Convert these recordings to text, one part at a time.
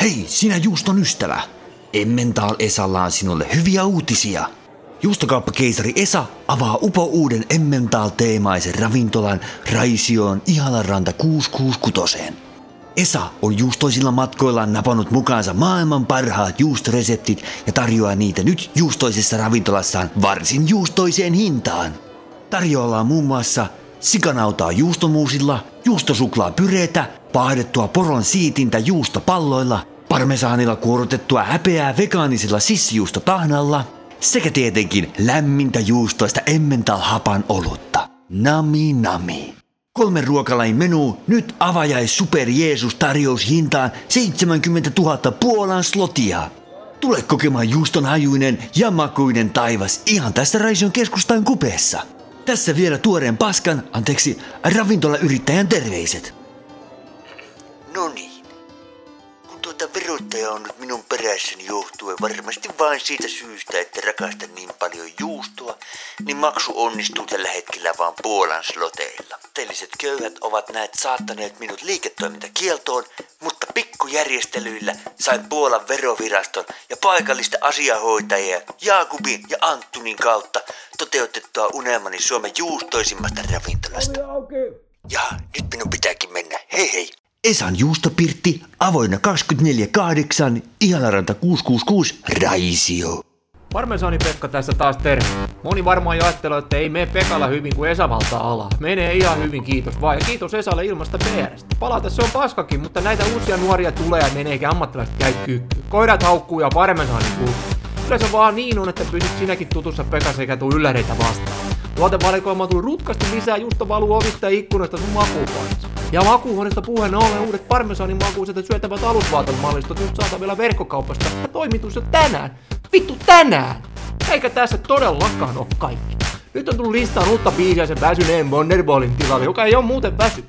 Hei, sinä juuston ystävä! Emmental Esalla on sinulle hyviä uutisia. Juustokauppakeisari Esa avaa upo uuden Emmental-teemaisen ravintolan Raisioon Ihalaranta 666. Esa on juustoisilla matkoillaan napannut mukaansa maailman parhaat juustoreseptit ja tarjoaa niitä nyt juustoisessa ravintolassaan varsin juustoiseen hintaan. Tarjoillaan muun muassa sikanautaa juustomuusilla, juustosuklaa pyreetä, paahdettua poron siitintä juustopalloilla, parmesaanilla kuorotettua häpeää vegaanisella sissijuustotahnalla sekä tietenkin lämmintä juustoista Emmental hapan olutta. Nami nami. Kolmen ruokalain menu, nyt avajais Super Jeesus tarjous hintaan 70 000 Puolan slotia. Tule kokemaan juuston hajuinen ja makuinen taivas ihan tässä Raision keskustan kupeessa. Tässä vielä tuoreen paskan, anteeksi, ravintolayrittäjän terveiset. No niin. Kun tuota verottaja on nyt minun perässäni johtuen varmasti vain siitä syystä, että rakastan niin paljon juustoa, niin maksu onnistuu tällä hetkellä vaan Puolan sloteilla. Teelliset köyhät ovat näet saattaneet minut liiketoimintakieltoon, mutta pikkujärjestelyillä sain Puolan veroviraston ja paikallista asiahoitajia Jaakubin ja Anttunin kautta toteutettua unelmani Suomen juustoisimmasta ravintolasta. Ja nyt minun pitääkin mennä. Hei hei! Esan juustopirtti, avoinna 24.8, Ihalaranta 666, Raisio. Parmesaani Pekka tässä taas terve. Moni varmaan jo ajattelee, että ei mene Pekalla hyvin kuin Esa alaa. Menee ihan hyvin, kiitos vaan. Ja kiitos Esalle ilmasta PRstä. Palata se on paskakin, mutta näitä uusia nuoria tulee ja menee eikä ammattilaiset käy kyykkyyn. Koirat haukkuu ja Parmesaani kuuluu. Kyllä se vaan niin on, että pysyt sinäkin tutussa Pekka sekä tuu ylläreitä vastaan. Tuotevalikoima tuli rutkasti lisää, just valuu ovista ja ikkunoista sun makuuhuoneessa. Ja makuuhuoneesta puheen ollen uudet parmesanin makuiset ja syötävät alusvaatemallistot nyt saatavilla verkkokaupasta ja toimitus jo tänään. Vittu tänään! Eikä tässä todellakaan ole kaikki. Nyt on tullut listaan uutta biisiä sen väsyneen Wonderballin tilalle, joka ei ole muuten väsy.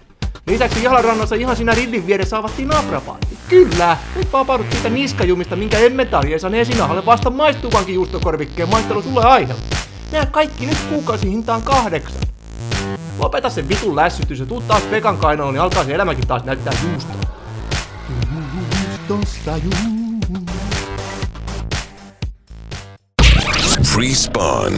Lisäksi Jalarannassa ihan siinä rillin vieressä avattiin naprapaatti. Kyllä, nyt vapaudut siitä niskajumista, minkä Emmentaliesan esinahalle vasta maistuvankin juustokorvikkeen maistelu sulle aiheuttaa. Nää kaikki nyt kuukausi hintaan kahdeksan. Lopeta se vitun lässytys ja tuu taas Pekan kainaloon, niin alkaa se elämäkin taas näyttää juustoa. Juustosta juu. Respawn.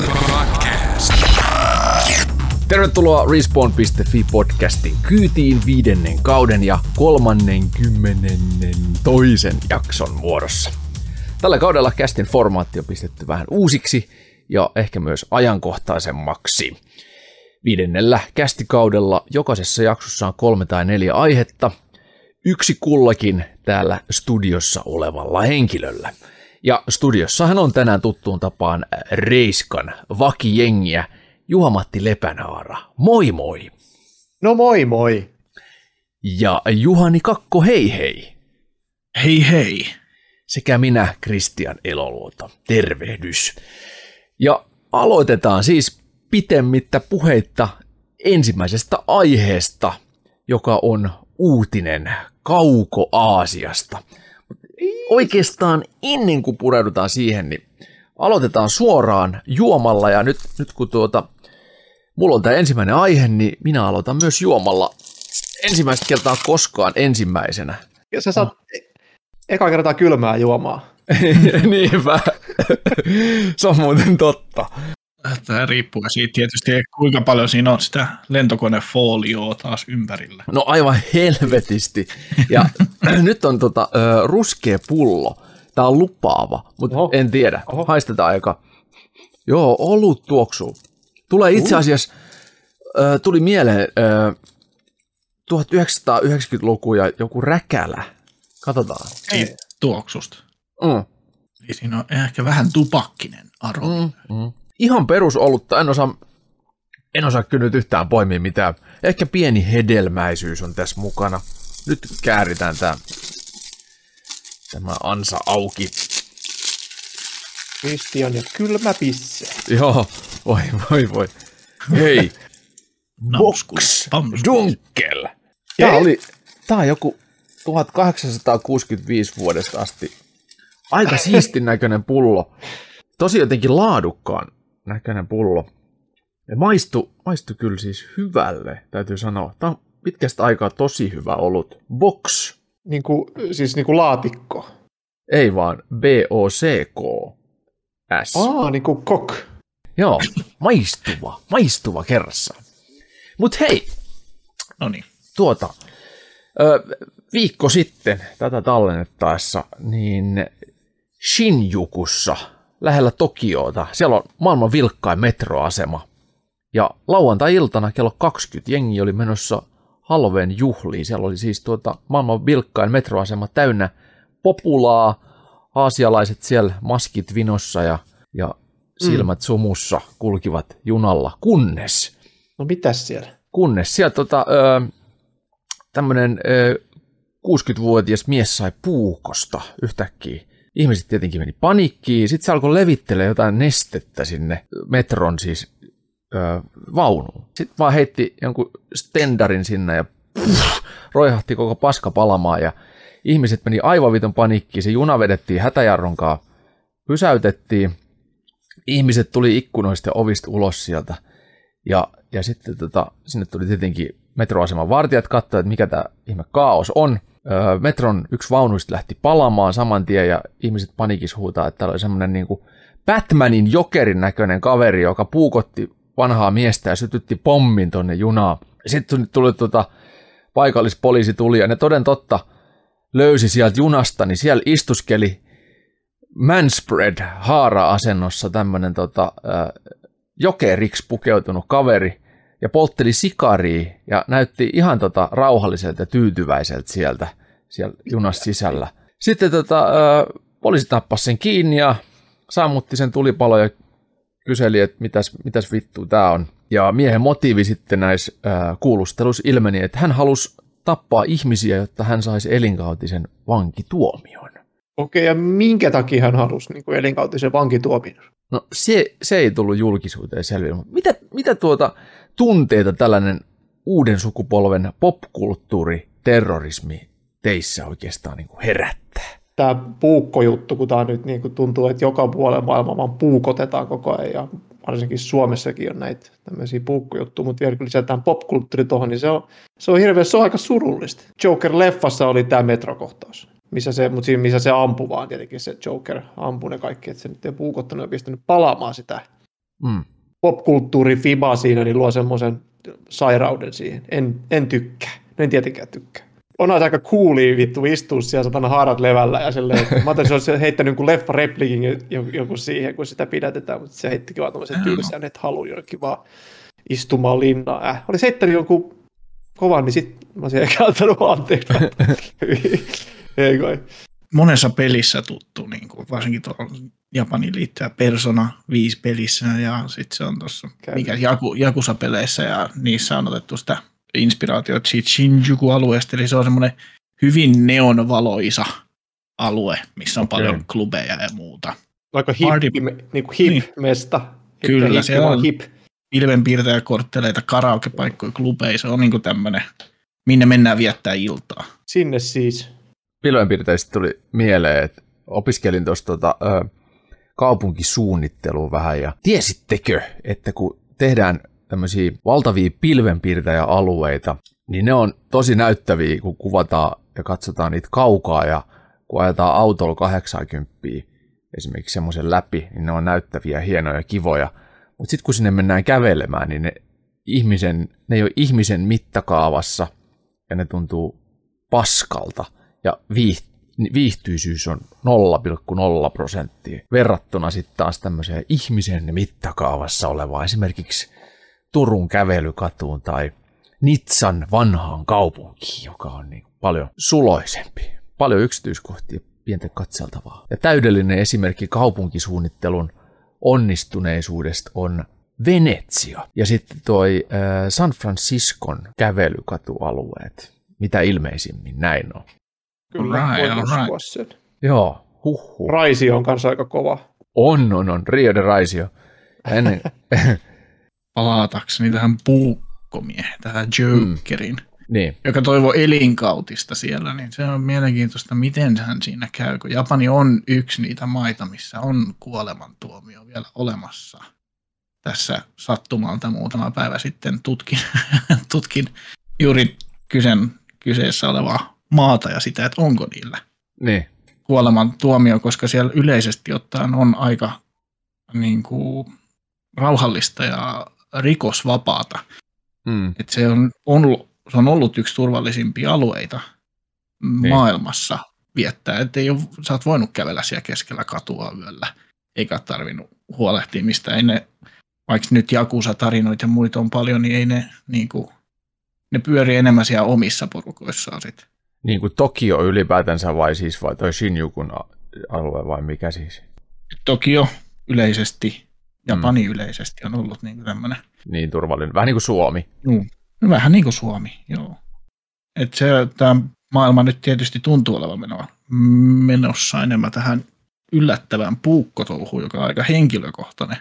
Tervetuloa Respawn.fi podcastin kyytiin viidennen kauden ja kolmannen kymmenennen toisen jakson muodossa. Tällä kaudella kästin formaatti on pistetty vähän uusiksi ja ehkä myös ajankohtaisemmaksi. Viidennellä kästikaudella jokaisessa jaksossa on kolme tai neljä aihetta, yksi kullakin täällä studiossa olevalla henkilöllä. Ja studiossahan on tänään tuttuun tapaan Reiskan vakijengiä Juha-Matti Lepänhaara. Moi moi! No moi moi! Ja Juhani Kakko hei hei! Hei hei! Sekä minä Kristian Eloluoto. Tervehdys! Ja aloitetaan siis pitemmittä puheitta ensimmäisestä aiheesta, joka on uutinen Kauko-Aasiasta. Oikeastaan ennen kuin pureudutaan siihen, niin aloitetaan suoraan juomalla ja nyt, nyt kun tuota, mulla on tämä ensimmäinen aihe, niin minä aloitan myös juomalla ensimmäistä kertaa koskaan ensimmäisenä. Ja sä saat e- eka kertaa kylmää juomaa. Niinpä. Se on muuten totta. Tämä riippuu siitä tietysti, kuinka paljon siinä on sitä lentokonefolioa taas ympärillä. No aivan helvetisti. Ja nyt on tota, ö, ruskea pullo. Tämä on lupaava, mutta Oho. en tiedä. Oho. Haistetaan aika. Joo, olut tuoksuu. Tulee itse asiassa, ö, tuli mieleen ö, 1990-luku ja joku räkälä. Katsotaan. Ei tuoksusta. Mm. Eli siinä on ehkä vähän tupakkinen aromi. Mm, mm. Ihan perusolutta, en osaa, en osaa kyllä nyt yhtään poimia mitään. Ehkä pieni hedelmäisyys on tässä mukana. Nyt kääritään tämä, tämä ansa auki. Kristian ja kylmä pisse. Joo, voi voi voi. Hei, Box Dunkel. Tämä, oli, tämä on joku 1865 vuodesta asti. Aika siistin näköinen pullo. Tosi jotenkin laadukkaan näköinen pullo. Ja maistu, maistu kyllä siis hyvälle, täytyy sanoa. Tämä on pitkästä aikaa tosi hyvä ollut. Box Niin kuin, siis niin kuin laatikko. Ei vaan B-O-C-K. S. Aa, niin kuin kok. Joo, maistuva, maistuva kerrassaan. Mut hei, No niin. tuota, ö, viikko sitten tätä tallennettaessa, niin Shinjukussa, lähellä Tokiota, siellä on maailman vilkkain metroasema. Ja lauantai-iltana kello 20 jengi oli menossa Halloween juhliin. Siellä oli siis tuota maailman vilkkain metroasema täynnä populaa, aasialaiset siellä maskit vinossa ja, ja silmät sumussa kulkivat junalla, kunnes No mitäs siellä? kunnes siellä tota, tämmöinen ö, 60-vuotias mies sai puukosta yhtäkkiä. Ihmiset tietenkin meni panikkiin, sitten se alkoi levittelee jotain nestettä sinne metron siis ö, vaunuun. Sitten vaan heitti jonkun stendarin sinne ja puff, roihahti koko paska palamaan ja ihmiset meni aivan vitun panikkiin. Se juna vedettiin hätäjarrunkaan, pysäytettiin. Ihmiset tuli ikkunoista ja ovista ulos sieltä. Ja, ja sitten tota, sinne tuli tietenkin metroaseman vartijat katsoa, että mikä tämä ihme kaos on. Metron yksi vaunuista lähti palamaan saman tien ja ihmiset panikis huutaa, että täällä oli semmoinen niin Batmanin jokerin näköinen kaveri, joka puukotti vanhaa miestä ja sytytti pommin tonne junaan. Sitten tuli, tota, paikallispoliisi tuli ja ne toden totta löysi sieltä junasta, niin siellä istuskeli manspread haara-asennossa tämmöinen tota, jokeriksi pukeutunut kaveri ja poltteli sikaria ja näytti ihan tota rauhalliselta ja tyytyväiseltä sieltä, siellä junassa sisällä. Sitten tota, poliisi tappasi sen kiinni ja sammutti sen tulipalo ja kyseli, että mitäs, mitäs vittu tämä on. Ja miehen motiivi sitten näissä äh, kuulusteluissa ilmeni, että hän halusi tappaa ihmisiä, jotta hän saisi elinkautisen vankituomion. Okei, ja minkä takia hän halusi niin kuin elinkautisen vankituomion? No se, se ei tullut julkisuuteen selville, mutta mitä, mitä tuota tunteita tällainen uuden sukupolven popkulttuuri, terrorismi teissä oikeastaan niin kuin herättää? Tämä puukkojuttu, kun tämä nyt niin kuin tuntuu, että joka puolella maailmaa vaan puukotetaan koko ajan, ja varsinkin Suomessakin on näitä tämmöisiä puukkojuttuja, mutta vielä kun lisätään popkulttuuri tuohon, niin se on, se on hirveän, se on aika surullista. Joker-leffassa oli tämä metrokohtaus, missä se, mutta siinä missä se ampui vaan tietenkin se Joker ampui ne kaikki, että se nyt ei puukottanut ja pistänyt palaamaan sitä Mm. Popkulttuurin fibaa siinä, niin luo semmoisen sairauden siihen. En, en tykkää. En tietenkään tykkää. On aika coolia vittu istua siellä satana haarat levällä ja silleen, mä ajattelin, että se olisi heittänyt jonkun leffa replikin joku siihen, kun sitä pidätetään, mutta se heittikin vaan tämmöisen tylsän, että haluaa jonnekin vaan istumaan linnaan. Äh, olisi heittänyt jonkun kovan, niin sitten mä olisin ehkä antanut anteeksi. Ei kai. monessa pelissä tuttu, niin kuin varsinkin tuolla Japanin liittyvä Persona 5 pelissä ja sitten se on tuossa mikä Jaku, Jakusa-peleissä ja niissä on otettu sitä inspiraatiota siitä Shinjuku-alueesta, eli se on semmoinen hyvin neonvaloisa alue, missä on Okei. paljon klubeja ja muuta. Aika Party- hip, niin kuin hip Niin. mesta. Kyllä, Hippi, se on. Hip. Pilvenpiirtäjäkortteleita, karaokepaikkoja, klubeja, se on niin kuin tämmöinen, minne mennään viettää iltaa. Sinne siis. Pilvenpiirteistä tuli mieleen, että opiskelin tuossa tota, ö, kaupunkisuunnittelua vähän ja tiesittekö, että kun tehdään tämmöisiä valtavia pilvenpiirtäjäalueita, niin ne on tosi näyttäviä, kun kuvataan ja katsotaan niitä kaukaa ja kun ajetaan autolla 80 esimerkiksi semmoisen läpi, niin ne on näyttäviä, hienoja, kivoja. Mutta sitten kun sinne mennään kävelemään, niin ne, ihmisen, ne ei ole ihmisen mittakaavassa ja ne tuntuu paskalta ja viih- viihtyisyys on 0,0 prosenttia verrattuna sitten taas tämmöiseen ihmisen mittakaavassa olevaan esimerkiksi Turun kävelykatuun tai Nitsan vanhaan kaupunkiin, joka on niin paljon suloisempi, paljon yksityiskohtia, pientä katseltavaa. Ja täydellinen esimerkki kaupunkisuunnittelun onnistuneisuudesta on Venetsia ja sitten toi äh, San Franciscon kävelykatualueet. Mitä ilmeisimmin näin on. Kyllä, Alright, voin uskoa sen. Joo, huhhuh. Raisi on kanssa aika kova. On, on, on. Rio de Raisio. Ennen, Palatakseni tähän puukkomiehen, tähän Jokerin. niin, joka toivoo elinkautista siellä, niin se on mielenkiintoista, miten hän siinä käy, kun Japani on yksi niitä maita, missä on kuolemantuomio vielä olemassa. Tässä sattumalta muutama päivä sitten tutkin, tutkin juuri kysen, kyseessä olevaa maata ja sitä, että onko niillä Niin. kuoleman tuomio, koska siellä yleisesti ottaen on aika niin kuin, rauhallista ja rikosvapaata. Mm. Et se, on, on, se on ollut yksi turvallisimpia alueita Niin. maailmassa viettää. Et ei ole, sä oot voinut kävellä siellä keskellä katua yöllä, eikä tarvinnut huolehtia mistä. Ei ne, vaikka nyt Jakusa-tarinoita ja muita on paljon, niin ei ne, niin kuin, ne pyörii enemmän siellä omissa porukoissaan sit. Niin kuin Tokio ylipäätänsä vai siis vai toi Shinjukun alue vai mikä siis? Tokio yleisesti, Japani mm. yleisesti on ollut niin tämmöinen Niin turvallinen. Vähän niin kuin Suomi. Juu. No vähän niin kuin Suomi, joo. Et se, tämä maailma nyt tietysti tuntuu olevan menoa, menossa enemmän tähän yllättävään puukkotouhuun, joka on aika henkilökohtainen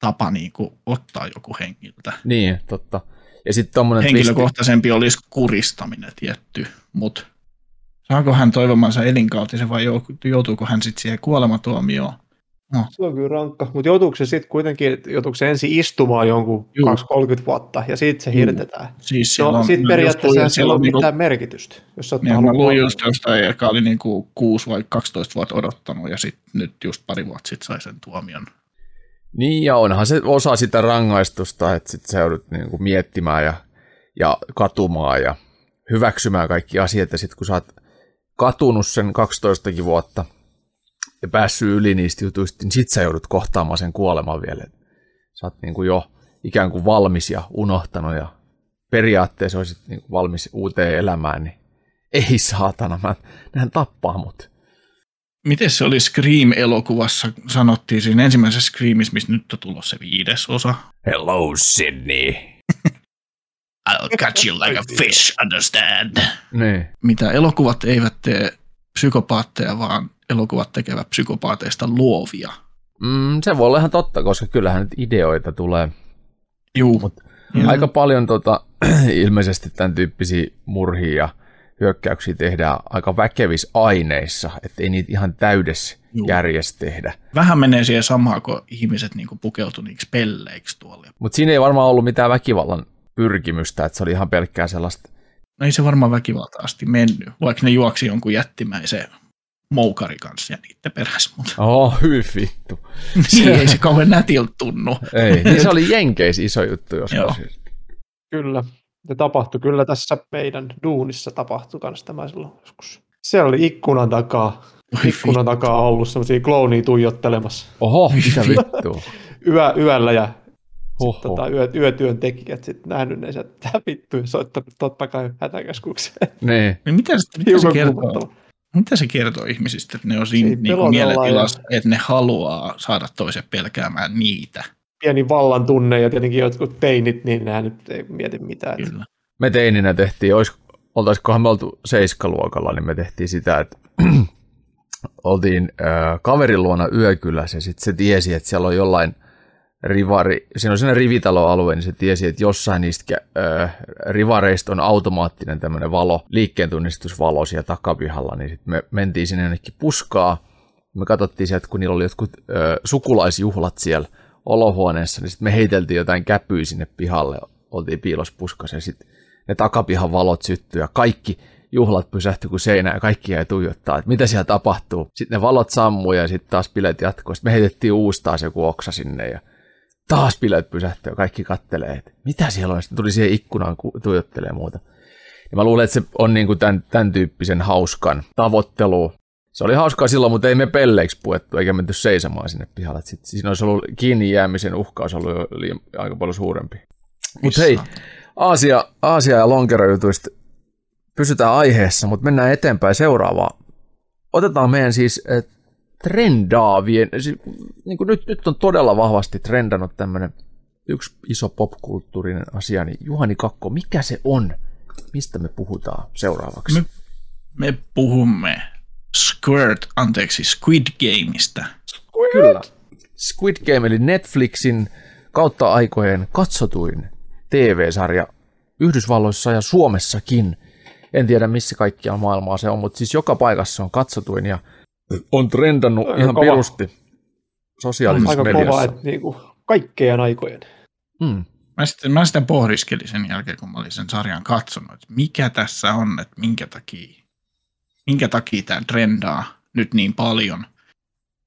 tapa niin kuin ottaa joku hengiltä. Niin, totta. Ja sitten tommonen twisti- Henkilökohtaisempi olisi kuristaminen tietty, mutta saako hän toivomansa elinkautisen vai jou- joutuuko hän sitten siihen kuolematuomioon? Se on kyllä rankka, mutta joutuuko se sitten kuitenkin, joutuuko se ensin istumaan jonkun Juu. 2-30 vuotta ja sitten se Juu. hirtetään? Siis No sitten just periaatteessa sillä ole on niinku- mitään merkitystä, jos sä Niin, mä luin just jostain, joka oli niinku 6 vai 12 vuotta odottanut ja sitten nyt just pari vuotta sitten sai sen tuomion. Niin, ja onhan se osa sitä rangaistusta, että sit sä joudut niinku miettimään ja, ja katumaan ja hyväksymään kaikki asiat. Ja sitten kun sä oot katunut sen 12 vuotta ja päässyt yli niistä jutuista, niin sit sä joudut kohtaamaan sen kuoleman vielä. Sä oot niinku jo ikään kuin valmis ja unohtanut ja periaatteessa olisit niinku valmis uuteen elämään, niin ei saatana, mä näen tappaa mut. Miten se oli Scream-elokuvassa, sanottiin siinä ensimmäisessä Screamissa, missä nyt on tulossa se viides osa. Hello Sydney. I'll catch you like a fish, understand? Niin. Mitä elokuvat eivät tee psykopaatteja, vaan elokuvat tekevät psykopaateista luovia. Mm, se voi olla ihan totta, koska kyllähän nyt ideoita tulee Juu, Mut Ja- aika paljon tota, ilmeisesti tämän tyyppisiä murhia ja hyökkäyksiä tehdään aika väkevissä aineissa, että ei niitä ihan täydessä Juu. järjessä tehdä. vähän menee siihen samaan, kun ihmiset niinku pukeutuu niiksi pelleiksi tuolla. Mutta siinä ei varmaan ollut mitään väkivallan pyrkimystä, että se oli ihan pelkkää sellaista. No ei se varmaan väkivalta asti mennyt, vaikka ne juoksi jonkun jättimäisen moukari kanssa ja niiden perässä, mutta Oh, hyvin vittu. niin ei se kauhean nätiltä tunnu. Ei, niin se oli Jenkeissä iso juttu Joo. joskus. siis. Kyllä. Se tapahtui kyllä tässä meidän duunissa tapahtui kanssa tämä silloin joskus. Siellä oli ikkunan takaa, Oi ikkunan takaa ollut semmoisia kloonia tuijottelemassa Oho, mitä vittua. yö, yöllä ja Oho. tota, yö, yötyöntekijät sitten nähnyt ne sieltä, mitä vittu, ja soittanut totta kai hätäkeskukseen. Niin. Niin mitä, se- mitä, se kertoo, mitä se kertoo ihmisistä, että ne on siinä niin mielentilassa, että ne haluaa saada toiset pelkäämään niitä. Pieni vallan tunne ja tietenkin jotkut teinit, niin nämä nyt ei mieti mitään. Kyllä. me teininä tehtiin, olis, oltaisikohan me oltu seiskaluokalla, niin me tehtiin sitä, että oltiin äh, kaverin luona yökylässä ja sitten se tiesi, että siellä on jollain rivari, siinä on sellainen rivitaloalue, niin se tiesi, että jossain niistä äh, rivareista on automaattinen tämmöinen valo, liikkeen tunnistusvalo siellä takapihalla, niin sitten me mentiin sinne jonnekin puskaa, me katsottiin sieltä, kun niillä oli jotkut äh, sukulaisjuhlat siellä olohuoneessa, niin sitten me heiteltiin jotain käpyä sinne pihalle, oltiin piilos puskassa ja sitten ne takapihan valot syttyi ja kaikki juhlat pysähtyi kuin seinään ja kaikki jäi tuijottaa, että mitä siellä tapahtuu. Sitten ne valot sammui ja sitten taas bileet jatkoi. Sitten me heitettiin uusi taas joku oksa sinne ja taas bileet pysähtyi ja kaikki kattelee, että mitä siellä on. Sitten tuli siihen ikkunaan ku- tuijottelee muuta. Ja mä luulen, että se on niin kuin tämän, tämän tyyppisen hauskan tavoittelu. Se oli hauskaa silloin, mutta ei me pelleiksi puettu eikä menty seisomaan sinne pihalle. Sitten siinä olisi ollut kiinni jäämisen uhka olisi ollut jo liian, aika paljon suurempi. Mutta hei, Aasia, Aasia ja lonkerojutuista pysytään aiheessa, mutta mennään eteenpäin seuraavaan. Otetaan meidän siis eh, trendaavien, siis, niin kuin nyt, nyt on todella vahvasti trendannut tämmöinen yksi iso popkulttuurinen asia, niin Juhani Kakko, mikä se on? Mistä me puhutaan seuraavaksi? Me, me puhumme Squirt, anteeksi, Squid Gameista. Kyllä. Squid Game eli Netflixin kautta aikojen katsotuin TV-sarja Yhdysvalloissa ja Suomessakin. En tiedä missä kaikkialla maailmaa se on, mutta siis joka paikassa se on katsotuin ja on trendannut Aika ihan kova. pirusti sosiaalisessa Aika mediassa. kova, että niinku, kaikkeen aikojen. Mm. Mä sitten, mä sitä pohdiskelin sen jälkeen, kun mä olin sen sarjan katsonut, että mikä tässä on, että minkä takia, minkä takia tämä trendaa nyt niin paljon.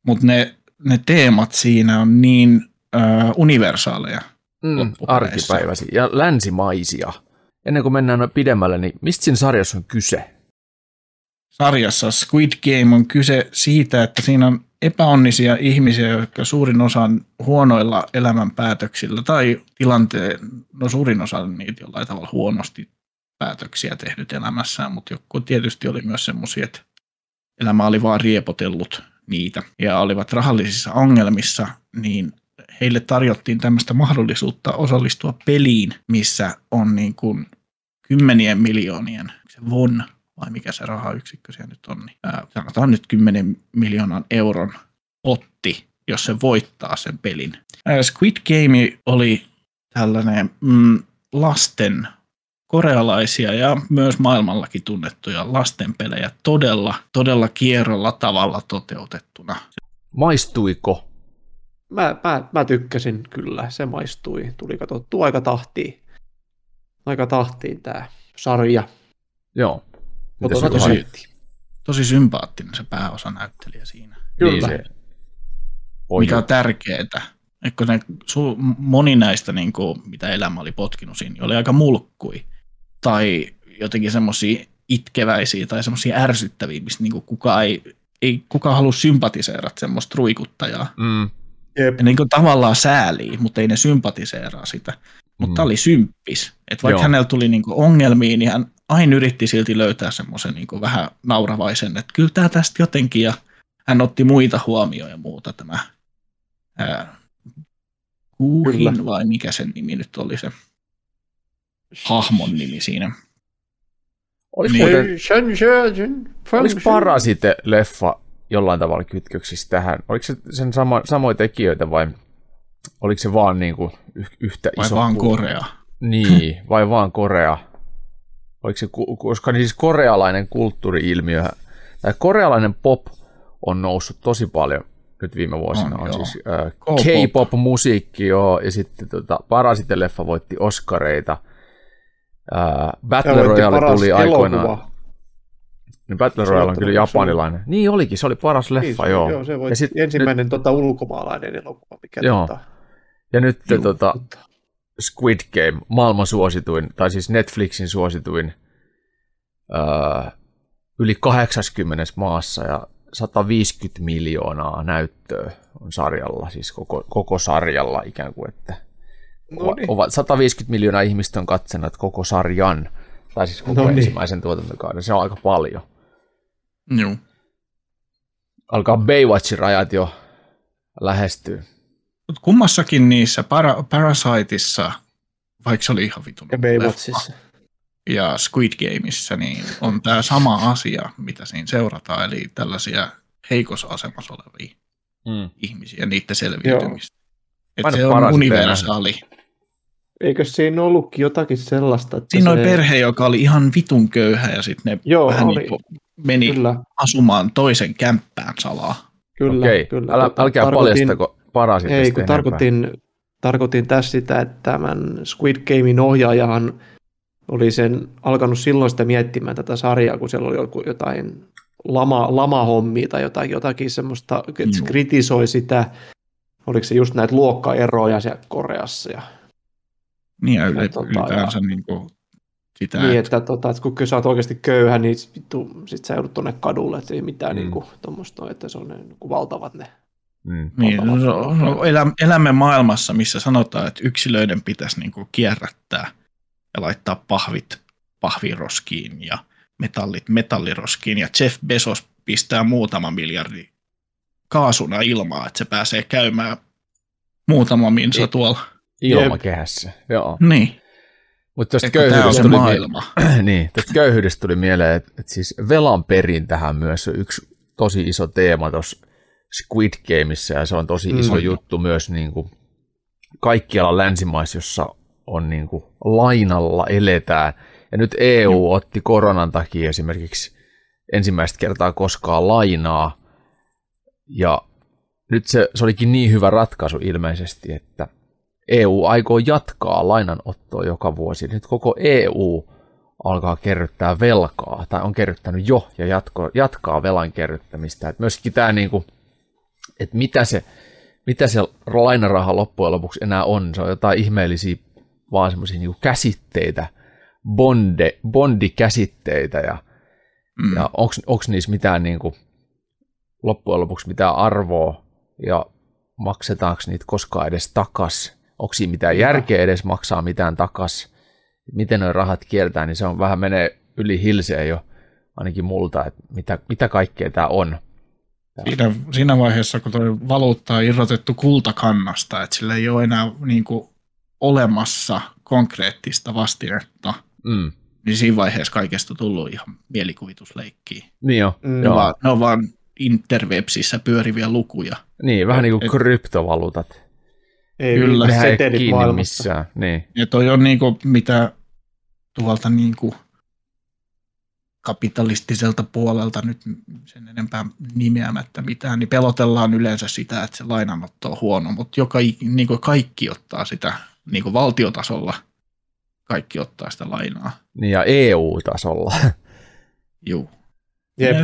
Mutta ne, ne teemat siinä on niin äh, universaaleja. Mm, arkipäiväisiä ja länsimaisia. Ennen kuin mennään pidemmälle, niin mistä siinä sarjassa on kyse? sarjassa Squid Game on kyse siitä, että siinä on epäonnisia ihmisiä, jotka suurin osa on huonoilla elämänpäätöksillä tai tilanteen, no suurin osa on niitä jollain tavalla huonosti päätöksiä tehnyt elämässään, mutta joku tietysti oli myös semmoisia, että elämä oli vaan riepotellut niitä ja olivat rahallisissa ongelmissa, niin heille tarjottiin tämmöistä mahdollisuutta osallistua peliin, missä on niin kuin kymmenien miljoonien, se von vai mikä se rahayksikkö siellä nyt on, niin ää, sanotaan nyt 10 miljoonan euron otti, jos se voittaa sen pelin. Ää, Squid Game oli tällainen mm, lasten korealaisia ja myös maailmallakin tunnettuja lastenpelejä todella, todella kierrolla tavalla toteutettuna. Maistuiko? Mä, mä, mä tykkäsin kyllä, se maistui. Tuli katsottua aika tahtiin. Aika tahtiin tämä sarja. Joo. Mutta se tosi- tosi, sympaattinen se pääosanäyttelijä siinä. Niin Kyllä. se mikä Oi, on tärkeää. Että ne, su, moni näistä, niin kuin, mitä elämä oli potkinut siinä, niin oli aika mulkkui. Tai jotenkin semmoisia itkeväisiä tai semmoisia ärsyttäviä, mistä niin kukaan ei, ei kukaan halua sympatiseerata semmoista ruikuttajaa. mm, Jep. Ja niin kuin tavallaan säälii, mutta ei ne sympatiseeraa sitä. Mutta Mm. tämä oli symppis. Että vaikka Joo. hänellä tuli niin kuin ongelmia, niin hän aina yritti silti löytää semmoisen niin vähän nauravaisen, että kyllä tämä tästä jotenkin, ja hän otti muita huomioon ja muuta tämä ää, Kuuhin Kyllä. vai mikä sen nimi nyt oli se hahmon nimi siinä. Oliko Niin. muuten, oliko shun. Parasite-leffa jollain tavalla kytköksissä tähän? Oliko se sen sama, samoja tekijöitä vai oliko se vaan niin kuin yhtä Vai iso vaan ku- Korea? Niin, vai vaan Korea? Oliko se, koska siis korealainen kulttuuri-ilmiö, tai korealainen pop on noussut tosi paljon nyt viime vuosina. On, On, joo. siis äh, K-pop. K-pop-musiikki, joo, ja sitten tota, Parasite-leffa voitti Oscareita. Battle Royale tuli aikoinaan. elokuva. Niin Battle Royale on kyllä japanilainen. Niin olikin, se oli paras leffa, Niin, se- joo. joo. se ja, sit, ensimmäinen tota, ulkomaalainen elokuva, mikä Joo. tota, ja nyt Juu, tota, Squid Game, maailman suosituin, tai siis Netflixin suosituin öö, yli 80 maassa ja 150 miljoonaa näyttöä on sarjalla, siis koko, koko sarjalla ikään kuin, että No niin. ovat 150 miljoonaa ihmistä on katsenut koko sarjan, tai siis koko No niin. ensimmäisen tuotantokauden, se on aika paljon. Joo. Alkaa Baywatchin rajat jo lähestyä. Mut kummassakin niissä para, Parasiteissa, vaikka se oli ihan vitun Ja Baywatchissa. ja Squid Gameissa, niin on tämä sama asia, mitä siinä seurataan, eli tällaisia heikossa asemassa olevia Mm. ihmisiä ja niiden selviytymistä. Että se on universaali. Eikö siinä ollutkin jotakin sellaista, että Siinä se... oli perhe, joka oli ihan vitun köyhä ja sitten ne Joo, vähän oli. niin kuin meni Kyllä, asumaan toisen kämppään salaa. kyllä. Okei, kyllä. Älä, Tota, älkää tarkoitin- paljastako Parasitista Ei, kun tarkoitin, tarkoitin tässä sitä, että tämän Squid Gamein ohjaajahan oli sen alkanut silloin sitä miettimään tätä sarjaa, kun siellä oli joku jotain lama, lamahommia tai jotakin, jotakin semmoista, että se Joo. kritisoi sitä, oliko se just näitä luokkaeroja siellä Koreassa ja Niin ja Ja yle, tota, ylipäänsä niin kuin sitä, niin, että että, tota, että kun sä oot oikeasti köyhä, niin sit vittu, sit sä joudut tuonne kadulle, että ei mitään Mm. mm. niinku, tommoista, että se on ne, niinku valtavat ne. Mm. Niin, no, no, elä, elämme maailmassa, missä sanotaan, että yksilöiden pitäisi niin kuin kierrättää ja laittaa pahvit pahviroskiin ja metallit metalliroskiin. Ja Jeff Bezos pistää muutama miljardi kaasuna ilmaa, että se pääsee käymään muutama minsa Niin. tuolla. Ilmakehässä, joo. Niin, Mutta on köyhyydestä tuli, maailma. mie- niin, tästä köyhyydestä tuli mieleen, että, että siis velan perintähän myös on yksi tosi iso teema tuossa Squid Gameissa, ja se on tosi iso Mm. juttu myös niin kuin kaikkialla länsimaissa, jossa on niin kuin lainalla eletään. Ja nyt EU otti koronan takia esimerkiksi ensimmäistä kertaa koskaan lainaa, ja nyt se, se olikin niin hyvä ratkaisu ilmeisesti, että EU aikoo jatkaa lainanottoa joka vuosi. Nyt koko EU alkaa kerryttää velkaa, tai on kerryttänyt jo ja jatko, jatkaa velan kerryttämistä. Et myöskin tämä, niinku, että mitä se, mitä se lainaraha loppujen lopuksi enää on, se on jotain ihmeellisiä vaan semmoisia niinku käsitteitä, bonde, bondikäsitteitä, ja, mm. ja onko niissä mitään niinku, loppujen lopuksi mitään arvoa, ja maksetaanko niitä koskaan edes takas, onko siinä mitään järkeä edes maksaa mitään takas, miten nuo rahat kiertää, niin se on vähän menee yli hilseen jo, ainakin multa, että mitä, mitä kaikkea tämä on. Siinä, siinä vaiheessa, kun tuo valuutta on irrotettu kultakannasta, että sillä ei ole enää niin kuin, olemassa konkreettista vastinetta, mm. niin siinä vaiheessa kaikesta tullut ihan mielikuvitusleikkiä. Niin jo. Mm. Ne, vaan, ne on vaan interwebsissä pyöriviä lukuja. Niin, vähän niin kuin et, kryptovaluutat. Ei Kyllä, se ei kiinni maailmassa. missään. Niin. Ja toi on niin kuin, mitä tuolta niin kuin kapitalistiselta puolelta nyt sen enempää nimeämättä mitään, niin pelotellaan yleensä sitä, että se lainanotto on huono, mutta joka, niin kuin kaikki ottaa sitä niin kuin valtiotasolla, kaikki ottaa sitä lainaa. Niin ja EU-tasolla. Juu. Jep.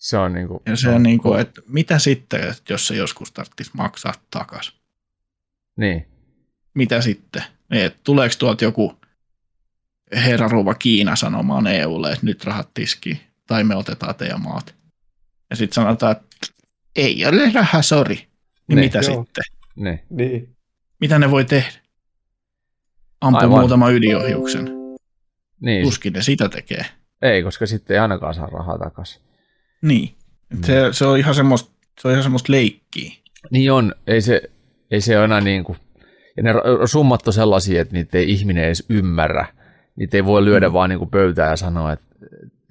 Se on, niin kuin, niin ja se on niin kuin, että mitä sitten, että jos se joskus tarvitsisi maksaa takaisin? Niin. Mitä sitten? Et tuleeko tuolta joku herra Ruva Kiina sanomaan EUlle, että nyt rahat tiski, tai me otetaan teidän maat. Ja sitten sanotaan, että ei ole rahaa, sori. Niin ne, mitä joo. sitten? Ne. Niin. Mitä ne voi tehdä? Ampua Aivan. muutama ydinohjuksen. Niin. Tuskin ne sitä tekee. Ei, koska sitten ei ainakaan saa rahaa takaisin. Niin. Mm. Se, se, on ihan semmoista, se on ihan semmoista leikkiä. Niin on. Ei se, ei se ole enää niin kuin... Ja ne summat on sellaisia, että niitä ei ihminen edes ymmärrä Niitä ei voi lyödä mm. vaan niin kuin pöytään ja sanoa, että,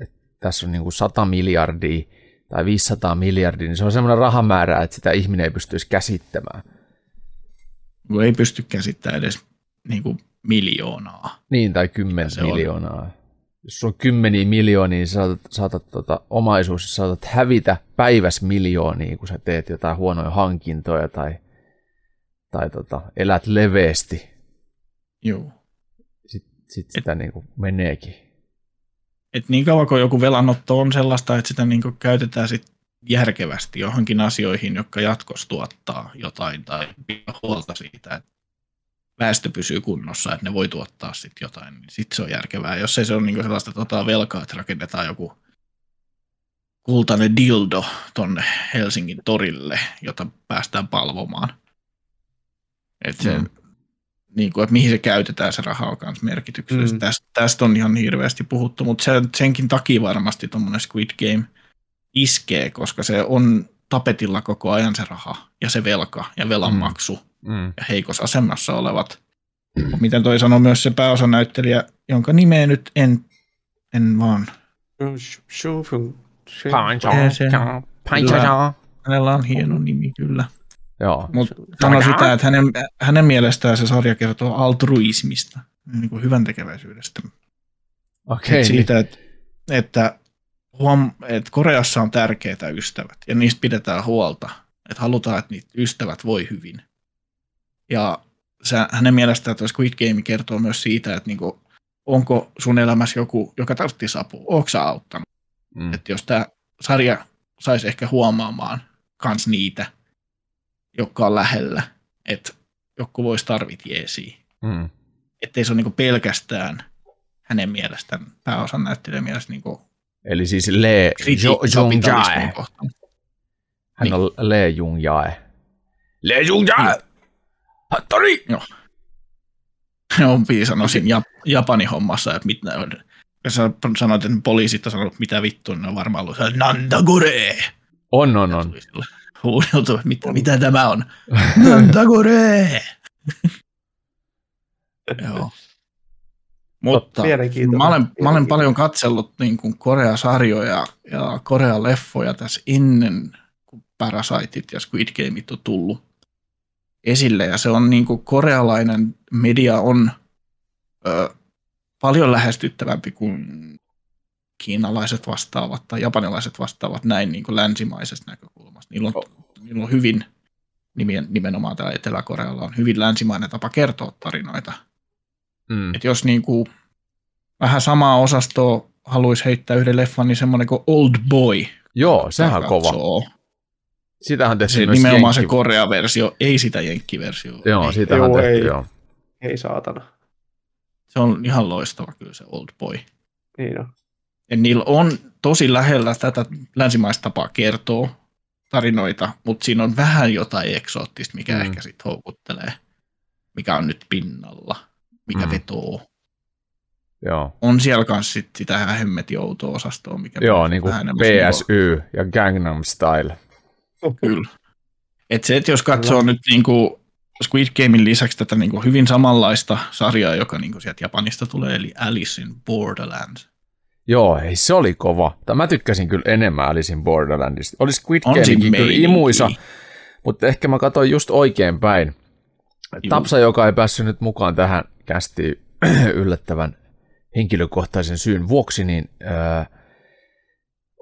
että tässä on niin kuin 100 miljardia tai 500 miljardia, niin se on semmoinen rahamäärä, että sitä ihminen ei pystyisi käsittämään. Ei pysty käsittämään edes niin kuin miljoonaa. Niin, tai kymmentä miljoonaa. On. Jos on kymmeniä miljoonia, niin saatat, saatat tota, omaisuus, saatat hävitä päiväs miljoonia, kun sä teet jotain huonoja hankintoja tai, tai tota, elät leveästi. Joo sit sitä niin kuin meneekin. Et niin kauan kuin joku velanotto on sellaista, että sitä niin kuin käytetään sit järkevästi johonkin asioihin, jotka jatkossa tuottaa jotain tai huolta siitä, että väestö pysyy kunnossa, että ne voi tuottaa sit jotain, niin sitten se on järkevää. Jos ei se ole niin sellaista tota velkaa, että rakennetaan joku kultainen dildo tonne Helsingin torille, jota päästään palvomaan. Et se, mm niin kuin, että mihin se käytetään se raha on myös merkityksellistä. Mm. Tästä, tästä on ihan hirveästi puhuttu, mutta se, senkin takia varmasti tuommoinen Squid Game iskee, koska se on tapetilla koko ajan se raha ja se velka ja velanmaksu mm. Mm. ja heikossa asemassa olevat. Mm. Miten toi sanoi myös se pääosanäyttelijä, jonka nimeä nyt en, en vaan. Hänellä on hieno nimi kyllä. Joo. Mutta sano sitä, että hänen, hänen mielestään se sarja kertoo altruismista, niin kuin hyvän tekeväisyydestä. Okay, Et siitä, niin. että, että, huom, että Koreassa on tärkeitä ystävät ja niistä pidetään huolta. Että halutaan, että niitä ystävät voi hyvin. Ja se, hänen mielestään tuo Squid Game kertoo myös siitä, että niinku, onko sun elämässä joku, joka tarvitsisi apua, onko sä auttanut. Mm. Että jos tämä sarja saisi ehkä huomaamaan kans niitä, jotka on lähellä, että joku voisi tarvita jeesiä. Mm. Että ei se ole niinku pelkästään hänen mielestään, pääosan näyttelijän mielestä niinku Eli siis Le Jung Jae. Hän niin. on Le Jung Jae. Le Jung Jae! Hattori! Joo. On sanoi siinä Jap- Japanin hommassa, että mitä on. Ja sä sanoit, että poliisit on sanonut, mitä vittu, niin on varmaan ollut Nandagore! On, on, on huudeltu, mitä, mitä tämä on. Tagore! Joo. Mutta mä olen, mä olen paljon katsellut niin kuin Korea-sarjoja ja Korea-leffoja tässä ennen, kuin Parasaitit ja Squid Gameit on tullut esille. Ja se on niin kuin korealainen media on ö, paljon lähestyttävämpi kuin kiinalaiset vastaavat tai japanilaiset vastaavat näin niin kuin länsimaisesta näkökulmasta. Niillä on, niillä on hyvin nimen- nimenomaan täällä Etelä-Korealla on hyvin länsimainen tapa kertoa tarinoita. Mm. Et jos niin kuin vähän samaa osastoa haluaisi heittää yhden leffan, niin semmoinen kuin Old Boy. Joo, sehän on kova. Sitähän Se tehtiin myös nimenomaan se Jenkki- Korea-versio, ei sitä Jenkki-versiota. Joo, Ei. sitähän Joo, tehtiin, ei. joo. Ei saatana. Se on ihan loistava kyllä se Old Boy. Niin on. Ja niillä on tosi lähellä tätä länsimaista tapaa kertoa tarinoita, mutta siinä on vähän jotain eksoottista, mikä Mm. ehkä sitten houkuttelee, mikä on nyt pinnalla, mikä Mm. vetoo. joo. On siellä kanssa sit sitä ihan hemmetin outoa osastoa, mikä Joo, on niin kuin vähän enemmän semmoinen- PSY ja Gangnam Style. Kyllä. Et se, että jos katsoo nyt niin kuin Squid Gamein lisäksi tätä niin kuin hyvin samanlaista sarjaa, joka niin kuin sieltä Japanista tulee, eli Alice in Borderlands. Joo, ei se oli kova. Mä tykkäsin kyllä enemmän Alice in Borderlandista. Oli Squid Gamekin kyllä meininki. imuisa, mutta ehkä mä katsoin just oikein päin. Juu. Tapsa, joka ei päässyt nyt mukaan tähän kästi yllättävän henkilökohtaisen syyn vuoksi, niin ää,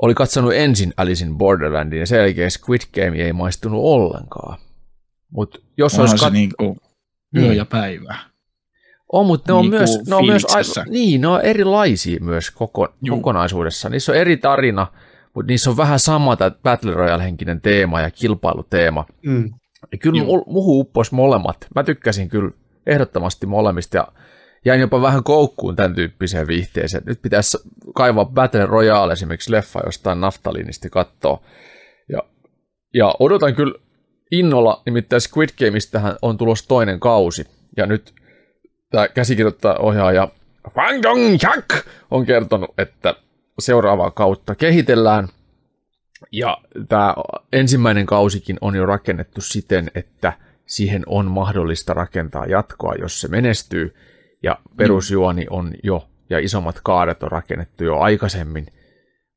oli katsonut ensin Alice in Borderlandin ja sen jälkeen Squid Game ei maistunut ollenkaan. Mutta jos Onhan olisi se kat- niin kuin yö Niin. ja päivä. On, mutta ne on, Niinku myös, ne on myös aivan, niin, ne on erilaisia myös koko, Juu. kokonaisuudessa. Niissä on eri tarina, mutta niissä on vähän sama tämä Battle Royale-henkinen teema ja kilpailuteema. Mm. Ja kyllä Juu. mu- muhu upposi molemmat. Mä tykkäsin kyllä ehdottomasti molemmista ja jäin jopa vähän koukkuun tämän tyyppiseen viihteeseen. Nyt pitäisi kaivaa Battle Royale esimerkiksi leffa jostain naftalinista katsoa. Ja, ja odotan kyllä innolla, nimittäin Squid Gameistähän on tulossa toinen kausi. Ja nyt tämä käsikirjoittaja ohjaaja Fang Dong on kertonut, että seuraavaa kautta kehitellään. Ja tämä ensimmäinen kausikin on jo rakennettu siten, että siihen on mahdollista rakentaa jatkoa, jos se menestyy. Ja perusjuoni on jo, ja isommat kaaret on rakennettu jo aikaisemmin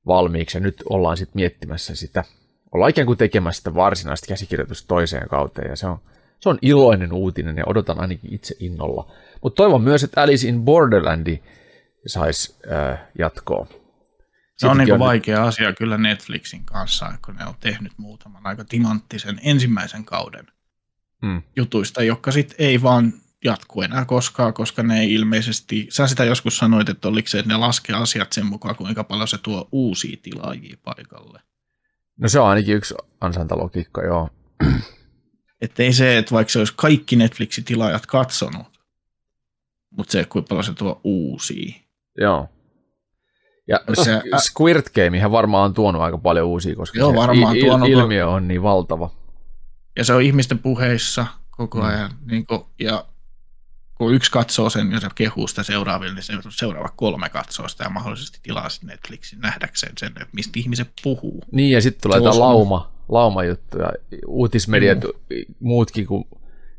valmiiksi, ja nyt ollaan sitten miettimässä sitä, ollaan ikään kuin tekemässä sitä varsinaista käsikirjoitusta toiseen kauteen, ja se on, se on iloinen uutinen, ja odotan ainakin itse innolla. Mutta toivon myös, että Alice in Borderlandi saisi äh, jatkoa. Se on niin on nyt- vaikea asia kyllä Netflixin kanssa, kun ne on tehnyt muutaman aika timanttisen ensimmäisen kauden Mm. jutuista, jotka sitten ei vaan jatku enää koskaan, koska ne ei ilmeisesti, sä sitä joskus sanoit, että oliko se, että ne laskee asiat sen mukaan, kuinka paljon se tuo uusia tilaajia paikalle. No se on ainakin yksi ansaintalogiikka, joo. Että ei se, että vaikka se olisi kaikki Netflixin tilaajat katsonut, mutta se, kuinka paljon se tuo uusia. Joo. Ja Se- se, Squirt Gamehän varmaan on tuonut aika paljon uusia, koska Joo, se varmaan il- tuonut. ilmiö on niin valtava. Ja se on ihmisten puheissa koko Mm. ajan. Niin kuin, ja kun yksi katsoo sen ja se kehuu sitä seuraaville, niin se seuraava kolme katsoo sitä ja mahdollisesti tilaa sitten Netflixin nähdäkseen sen, että mistä ihmiset puhuu. Niin, ja sitten tulee tämä lauma, laumajuttuja. Uutismediat, muutkin kuin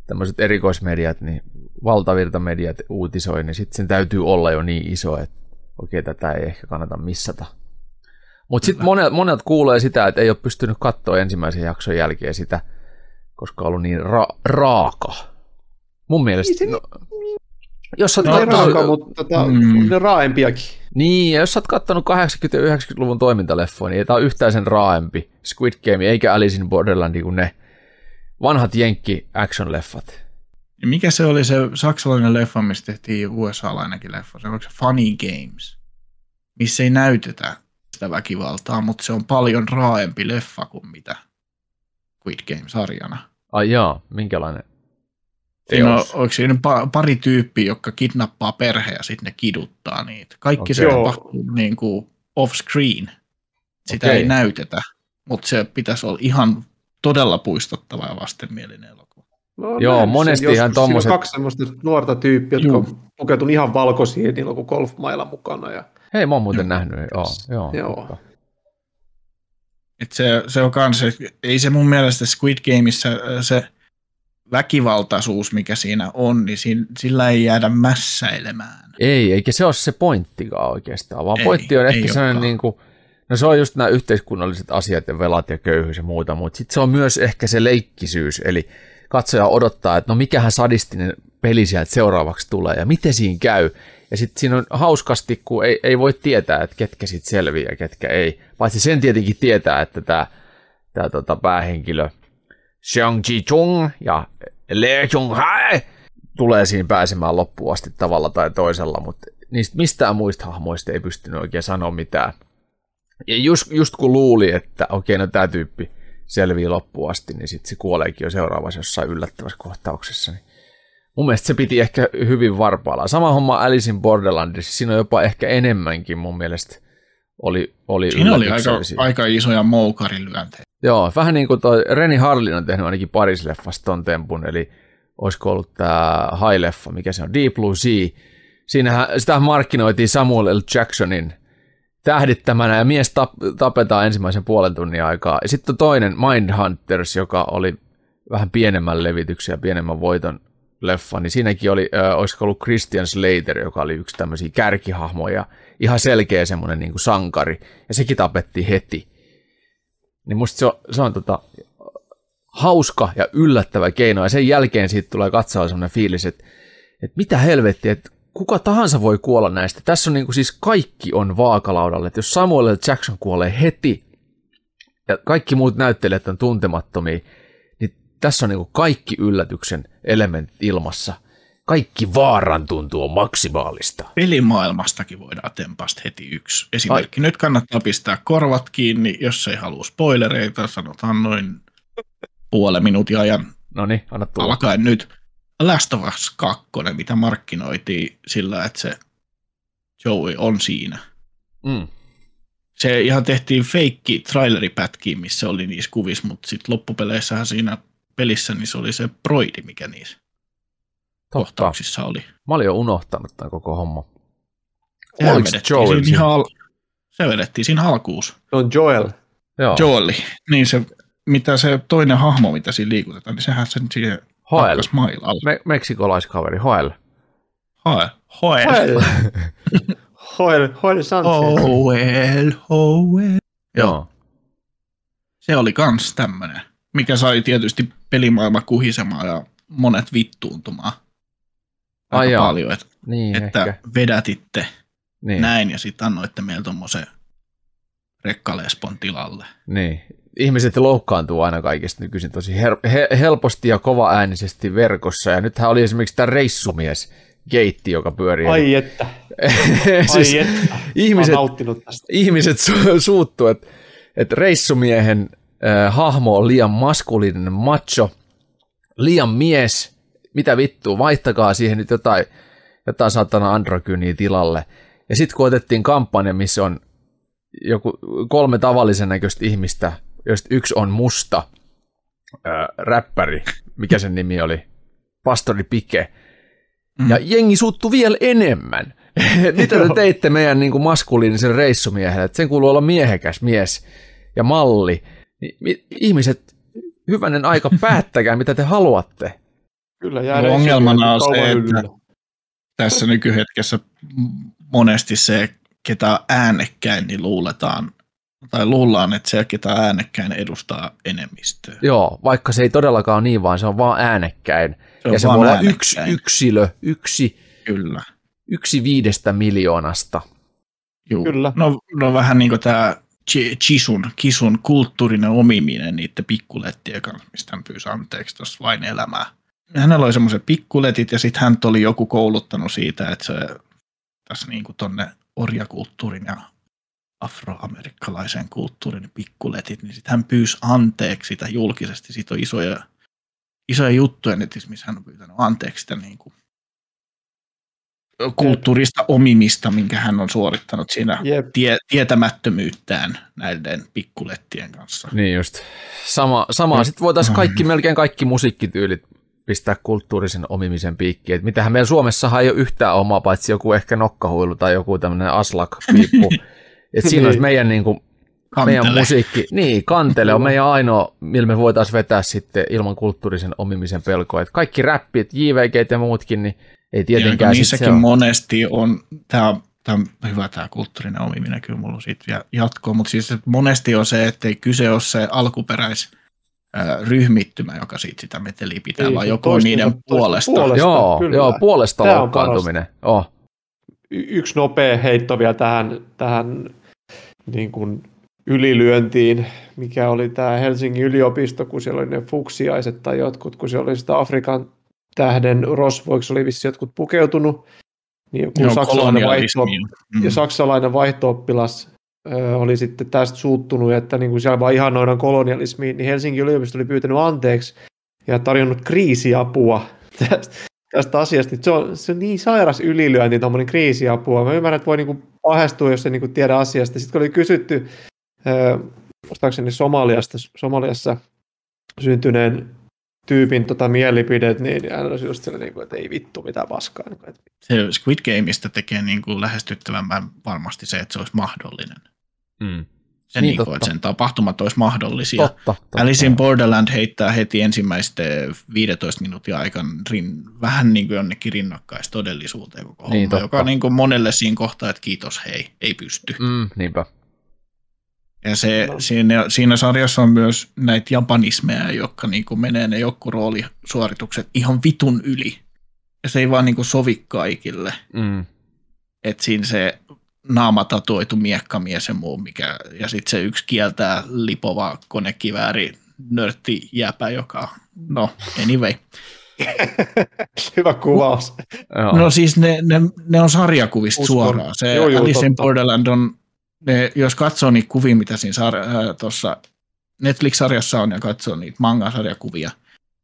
tämmöiset erikoismediat, niin valtavirtamediat uutisoi, niin sitten sen täytyy olla jo niin iso, että okei, tätä ei ehkä kannata missata. Mutta sitten monet, monet kuulee sitä, että ei ole pystynyt katsoa ensimmäisen jakson jälkeen sitä, koska on ollut niin ra- raaka. Mun mielestä, se- no, jos sä oot No, kattonut- raaka, mutta tota, Mm. on ne raaempiakin. niin, ja jos sä oot kattonut 80- ja 90-luvun toimintaleffoja, niin ei tää ole yhtään sen raaempi Squid Game eikä Alice in Borderland kuin ne vanhat jenkki action-leffat. Mikä se oli se saksalainen leffa, mistä tehtiin USA-lainenkin leffa? Se onko se Funny Games, missä ei näytetä sitä väkivaltaa, mutta se on paljon raaempi leffa kuin mitä Squid Game-sarjana. Ai jaa, minkälainen? Siinä on, onko siinä pa- pari tyyppiä, jotka kidnappaa perhe ja sitten ne kiduttaa niitä. Kaikki Okei. se Joo. tapahtuu niin kuin off-screen. Sitä Okei. ei näytetä, mutta se pitäisi olla ihan todella puistottava ja vastenmielinen elokuva. No, Joo, näin. monesti Joskus ihan siinä on tommoset- kaksi semmoista nuorta tyyppiä, jotka Juu. on pukeutunut ihan valkoisiin, ja niillä on kuin golfmailla mukana. Ja... Hei, mä oon muuten nähnyt. Joo, joo. Joo. Et se, se on kans, ei se mun mielestä Squid Gameissa äh, se väkivaltaisuus, mikä siinä on, niin sillä ei jäädä mässäilemään. Ei, eikä se ole se pointtikaan oikeastaan, vaan Ei, pointti on ehkä sellainen niin kuin, no se on just nämä yhteiskunnalliset asiat ja velat ja köyhyys ja muuta, mutta sitten se on myös ehkä se leikkisyys, eli katsoja odottaa, että no mikähän sadistinen peli sieltä seuraavaksi tulee ja miten siinä käy. Ja sitten siinä on hauskasti, kun ei, ei voi tietää, että ketkä siitä selviää ja ketkä ei. Paitsi sen tietenkin tietää, että tämä tää tota päähenkilö Xiang Chung ja Le Chung Hai tulee siinä pääsemään loppuun asti tavalla tai toisella, mutta niistä mistään muista hahmoista ei pystynyt oikein sanoa mitään. Ja just, just kun luuli, että okei, no tämä tyyppi selvii loppuun asti, niin sitten se kuoleekin jo seuraavassa jossain yllättävässä kohtauksessa. Niin mun mielestä se piti ehkä hyvin varpaalla. Sama homma Alice in Borderlandissa, siinä on jopa ehkä enemmänkin mun mielestä oli, oli Siinä oli aika, aika isoja moukarilyöntejä. Joo, vähän niin kuin toi Reni Harlin on tehnyt ainakin paris leffasta ton tempun, eli olisiko ollut tämä High-leffa, mikä se on, Deep Blue Sea. Siinähän sitä markkinoitiin Samuel L. Jacksonin tähdittämänä ja mies tap, tapetaan ensimmäisen puolen tunnin aikaa. Ja sitten toinen Mindhunters, joka oli vähän pienemmän levityksen ja pienemmän voiton leffa, niin siinäkin oli, äh, olisiko ollut Christian Slater, joka oli yksi tämmöisiä kärkihahmoja, ihan selkeä semmoinen niin kuin sankari, ja sekin tapettiin heti. Niin musta se on, se on tota, hauska ja yllättävä keino, ja sen jälkeen siitä tulee katsoa semmoinen fiilis, että, että mitä helvettiä, että kuka tahansa voi kuolla näistä. Tässä on niin kuin siis kaikki on vaakalaudalla, että jos Samuel. Jackson kuolee heti, ja kaikki muut näyttelijät on tuntemattomia, niin tässä on niin kuin kaikki yllätyksen elementit ilmassa. Kaikki vaaran tuntuu on maksimaalista. Pelimaailmastakin voidaan tempasta heti yksi esimerkki. Ai. Nyt kannattaa pistää korvat kiinni, jos ei halua spoilereita, sanotaan noin puolen minuutin ajan No niin, anna tulla. alkaen nyt. Last of Us 2, mitä markkinoitiin sillä, että se Joey on siinä. Mm. Se ihan tehtiin feikki traileripätkiin, missä oli niissä kuvissa, mutta sitten loppupeleissähän siinä pelissä niin se oli se broidi, mikä niissä. Kohtauksissa oli. Mä olin jo unohtanut tämän koko homma. Oliko Joel siinä al- se vedettiin siinä alkuus. Se on Joel. Joo. Joeli. Niin se, mitä se toinen hahmo, mitä siinä liikutetaan, niin sehän sen siihen Hoel. hakkas mailalla. Me- meksikolaiskaveri, Hoel. Hoel. Hoel. Joel. Joel, Joel Sanchez. Hoel. Hoel. Joo. Joo. Se oli kans tämmönen, mikä sai tietysti pelimaailma kuhisemaan ja monet vittuuntumaan. Ai Aika joo. paljon, että, Niin, että ehkä. vedätitte Niin. näin ja sitten annoitte meille tommosen rekkalespon tilalle. Niin. Ihmiset loukkaantuu aina kaikesta nykyisin tosi her- he- helposti ja kovaäänisesti verkossa. Ja nythän oli esimerkiksi tämä reissumies Geitti, joka pyörii. Ai että. siis Ai että. ihmiset, tästä. ihmiset su- suuttuu, että et reissumiehen äh, hahmo on liian maskuliininen macho, liian mies, mitä vittua, vaihtakaa siihen nyt jotain, jotain satana androgyniä tilalle. Ja sitten kun otettiin kampanja, missä on joku kolme tavallisen näköistä ihmistä, joista yksi on musta ää, räppäri, mikä sen nimi oli, Pastori Pike, ja jengi suuttu vielä enemmän. Mitä te teitte meidän niin kuin maskuliinisen reissumiehelle, että sen kuuluu olla miehekäs mies ja malli. Mi- ihmiset, hyvänen aika, päättäkää mitä te haluatte. Kyllä, jää No, ongelmana on se, että tässä nykyhetkessä monesti se, ketä on äänekkäin, niin luuletaan, tai luullaan, että se, ketä on äänekkäin, edustaa enemmistöä. Joo, vaikka se ei todellakaan ole niin, vaan se on vaan äänekkäin. Se on ja se vaan voi olla yksi yksilö, yksi, Kyllä. yksi viidestä miljoonasta. Juu. Kyllä. No, no vähän niin kuin tämä Chisun, Kisun kulttuurinen omiminen niiden pikkulettien kanssa, mistä hän pyysi anteeksi tuossa vain elämää. Hänellä oli semmoiset pikkuletit ja sitten hän oli joku kouluttanut siitä, että se tässä niin kuin tonne orjakulttuurin ja afroamerikkalaisen kulttuurin pikkuletit, niin sitten hän pyysi anteeksi sitä julkisesti. Siitä on isoja, isoja juttuja netissä, missä hän on pyytänyt anteeksi sitä niin kuin kulttuurista omimista, minkä hän on suorittanut siinä Jep. tie, tietämättömyyttään näiden pikkulettien kanssa. Niin just. Sama, sama. Sitten voitaisiin kaikki, melkein kaikki musiikkityylit pistää kulttuurisen omimisen piikkiin. Et mitähän meillä Suomessahan ei ole yhtään omaa, paitsi joku ehkä nokkahuilu tai joku tämmöinen aslak-piippu. Et siinä olisi Niin. meidän, niin kuin, Kantele. meidän musiikki, niin kantele on meidän ainoa, millä me voitaisiin vetää sitten ilman kulttuurisen omimisen pelkoa. Et kaikki räppit, JVG ja muutkin, niin ei Ja tietenkään niissäkin se on. monesti on, tämä tää on hyvä tämä kulttuurinen omiminen, kyllä mulla on siitä vielä jatkoa, mutta siis että monesti on se, että ei kyse ole se alkuperäis ryhmittymä, joka siitä sitä meteliä pitää, Ei, vaan toistensa- niiden puolesta. puolesta. Joo, kyllä. joo, puolesta on loukkaantuminen. Oh. Y- yksi nopea heitto vielä tähän, tähän niin kuin ylilyöntiin, mikä oli tämä Helsingin yliopisto, kun siellä oli ne fuksiaiset tai jotkut, kun siellä oli sitä Afrikan tähden rosvoiksi oli vissi jotkut pukeutunut, niin joku Joo, saksalainen, vaihto. Mm. ja saksalainen vaihto-oppilas oli sitten tästä suuttunut, että niin kuin siellä vaan ihannoidaan kolonialismiin, niin Helsingin yliopisto oli pyytänyt anteeksi ja tarjonnut kriisiapua tästä, tästä asiasta. Se on, se on niin sairas ylilyönti, tuommoinen kriisiapua. Mä ymmärrän, että voi niin kuin pahestua, jos ei niin kuin tiedä asiasta. Sitten kun oli kysytty, muistaakseni Somaliasta, Somaliassa syntyneen tyypin tota mielipidet, niin hän olisi just sellainen, niin että ei vittu mitään paskaa. Niin Se Squid Gameista tekee niin kuin lähestyttävämpää varmasti se, että se olisi mahdollinen. Mm. Se Niin, niin kuin, että sen tapahtumat olisi mahdollisia. Totta, totta. Alice in Borderland heittää heti ensimmäisten 15 minuutin aikana rin, vähän niin kuin jonnekin rinnakkaistodellisuuteen koko Niin, homma, totta. joka niin kuin monelle siinä kohtaa, että kiitos hei, ei pysty. Mm, niinpä. Ja se, No. siinä, siinä sarjassa on myös näitä japanismeja, jotka niin kuin menee ne joku roolisuoritukset ihan vitun yli. Ja se ei vaan niin kuin sovi kaikille. Mm. Että siinä se naama tatuoitu miekkamies ja muu, mikä, ja sitten se yksi kieltää lipova konekivääri nörtti jäpä, joka, no anyway. Hyvä kuvaus. Joo. No siis ne, ne, ne on sarjakuvista Uskon. suoraan. Se Joo, joo, Alice in. Borderland on, ne, jos katsoo niitä kuvia, mitä siinä sar, äh, tuossa Netflix-sarjassa on ja katsoo niitä manga-sarjakuvia,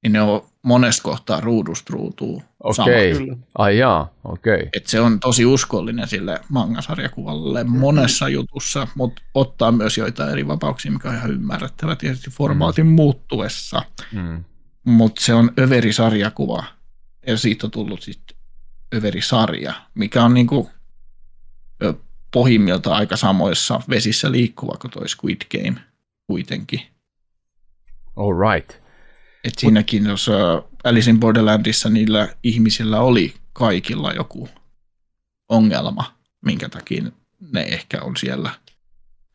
niin ne on monesta kohtaa ruudusta ruutuun sama. Okei. Kyllä. Ai jaa, okei. Et se on tosi uskollinen sille manga-sarjakuvalle monessa jutussa, mutta ottaa myös joitain eri vapauksia, mikä on ihan ymmärrettävä tietysti formaatin muuttuessa. Mm. Mutta se on överi-sarjakuva ja siitä on tullut sitten överi-sarja, mikä on niinku pohjimmilta aika samoissa vesissä liikkuva kuin toi Squid Game kuitenkin. All right. Et siinäkin, jos ö, Alice in Borderlandissa niillä ihmisillä oli kaikilla joku ongelma, minkä takia ne ehkä on siellä.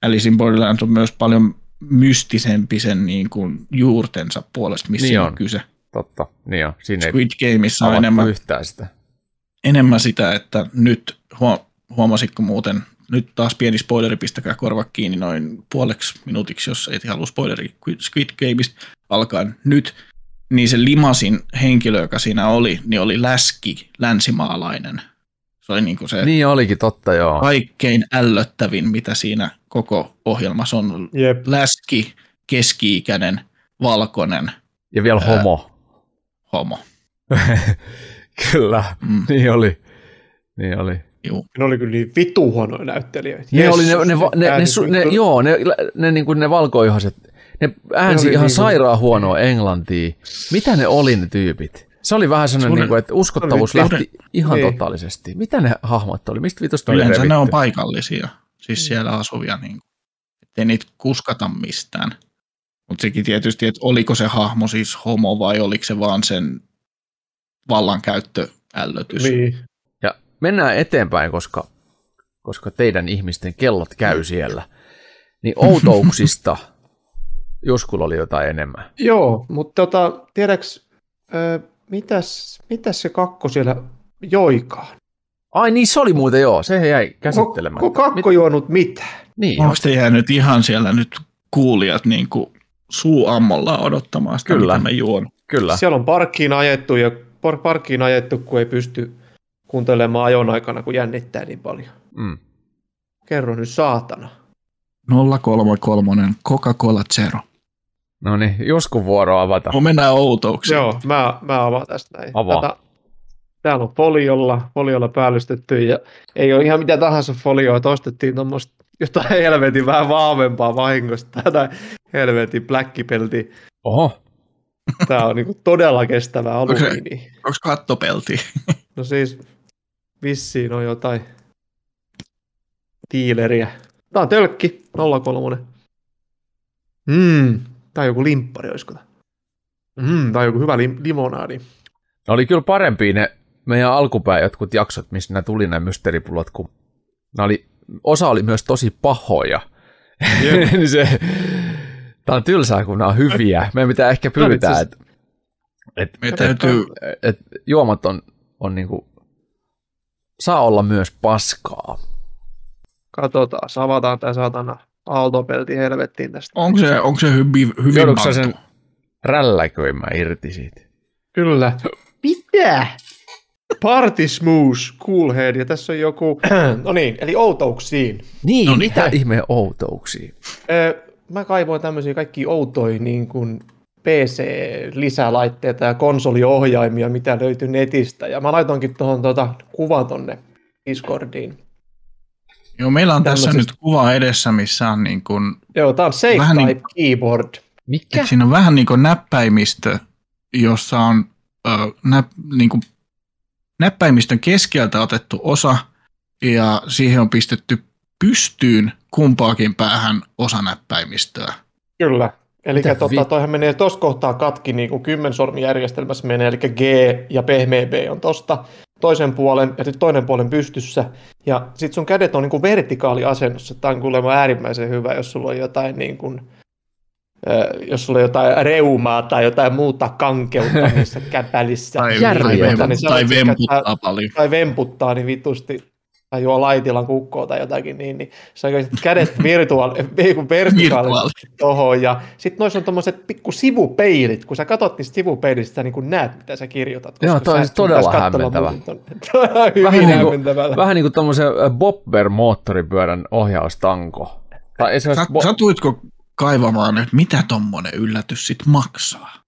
Alice in Borderland on myös paljon mystisempi sen niin kuin juurtensa puolesta, missä Niin niin on. on kyse. Totta. Niin on. Siinä Squid Gameissa on enemmän, yhtään sitä. enemmän sitä, että nyt huo, huomasitko muuten, nyt taas pieni spoileri, pistäkää korva kiinni noin puoleksi minuutiksi, jos et halua spoileri Squid Gameista alkaen nyt, niin se limasin henkilö, joka siinä oli, niin oli läski, länsimaalainen. Se oli niin kuin se Niin olikin totta, joo. kaikkein ällöttävin, mitä siinä koko ohjelmassa on. Jep. Läski, keski-ikäinen, valkoinen Ja vielä homo. homo. Kyllä, Mm, niin oli. Niin oli. juu. Ne oli kyllä niin vitu huonoja näyttelijöitä. Ne Jessus, oli ne, ne, ne, ne, kyllä- ne, joo, ne, ne, niin kuin ne valkoihoiset, ne äänsi oli ihan niinku- sairaan huonoa englantia. Mitä ne oli ne tyypit? Se oli vähän sellainen, niin kuin, että uskottavuus lähti ihan niin. totaalisesti. Mitä ne hahmot oli? Mistä vitusta oli Yleensä ne on revitty? paikallisia, siis siellä asuvia, niin ettei niitä kuskata mistään. Mutta sekin tietysti, että oliko se hahmo siis homo vai oliko se vaan sen vallankäyttöällötys. Niin. Ja mennään eteenpäin, koska, koska teidän ihmisten kellot käy siellä. Niin outouksista Juskulla oli jotain enemmän. Joo, mutta tota, tiedäks, ö, mitäs, mitäs se kakko siellä joikaan? Ai niin, se oli muuten joo, se jäi käsittelemättä. Onko kakko juonut mitään? Niin, Onko te jäänyt ihan siellä nyt kuulijat niin kuin suu ammolla odottamaan sitä, Kyllä. mitä mä juon? kyllä. Siellä on parkkiin ajettu ja par- parkkiin ajettu, kun ei pysty kuuntelemaan ajon aikana, kun jännittää niin paljon. Mm. Kerro nyt saatana. 033 Coca-Cola Zero. No niin, Juskun vuoro avata. No mennään outouksiin. Joo, mä, mä avaan tästä näin. Avaa. Tätä, täällä on foliolla, foliolla päällystetty ja ei ole ihan mitä tahansa folioa, että ostettiin tuommoista jotain helvetin vähän vaavempaa vahingosta. Tätä helvetin bläkkipelti. Oho, Tämä on niinku todella kestävä Onko se- alumiini. Onko kattopelti? No siis vissiin on jotain tiileriä. Tää on tölkki, 03. Mm, tää on joku limppari, olisiko tää? Mm, tää on joku hyvä lim- limonaadi. ne oli kyllä parempia ne meidän alkupään jotkut jaksot, missä nämä tuli nämä mysteeripullot, kun nämä oli, osa oli myös tosi pahoja. Niin se, tämä on tylsää, kun nämä on hyviä. Meidän pitää ehkä Tämä pyytää, että et, Me täytyy, et juomat on, on niinku, saa olla myös paskaa. Katsotaan, avataan tää saatana aaltopelti helvettiin tästä. Onko se, onko se hyvin, hyvin Joudutko sen rälläköimään irti siitä? Kyllä. Mitä? Party Smooth, Cool Head, ja tässä on joku, no niin, eli outouksiin. Niin, No niin. mitä ihmeen outouksia? Ö, Mä kaivoin tämmöisiä kaikki outoja niin kuin PC-lisälaitteita ja konsoliohjaimia, mitä löytyi netistä, ja mä laitoinkin tuohon tota, kuvan tonne Discordiin. Joo, meillä on tässä nyt kuva edessä, missä on niin kuin, Joo, tää on Safe Vähän niin- Type Keyboard. Mikä? siinä on vähän niin kuin näppäimistö, jossa on ö, näp, niin kuin näppäimistön keskeltä otettu osa ja siihen on pistetty pystyyn kumpaakin päähän osa näppäimistöä. Kyllä. Eli tota, toihan menee tuossa kohtaa katki, niin kuin kymmensormijärjestelmässä menee, eli G ja pehmeä B on tosta toisen puolen ja sitten toinen puolen pystyssä. Ja sitten sun kädet on niin kuin vertikaaliasennossa. Tämä on kuulemma äärimmäisen hyvä, jos sulla on jotain niin kuin, jos sulla on jotain reumaa tai jotain muuta kankeutta niissä käpälissä. Tai, tai, niin vem, sä tai voit vemputtaa paljon. tai vemputtaa niin vitusti tai juo laitilan kukkoa tai jotakin, niin, niin sä käytät kädet virtuaali, vertikaalisesti tohon, ja sitten noissa on tommoset pikku sivupeilit, kun sä katot niistä sivupeilistä, sä niin kuin näet, mitä sä kirjoitat. koska Joo, toi on et todella hämmentävä. Vähän niin kuin-. Vähän niin kuin tommosen ö, Bobber-moottoripyörän ohjaustanko. Tai bo- satuitko kaivamaan, että mitä tommonen yllätys sit maksaa?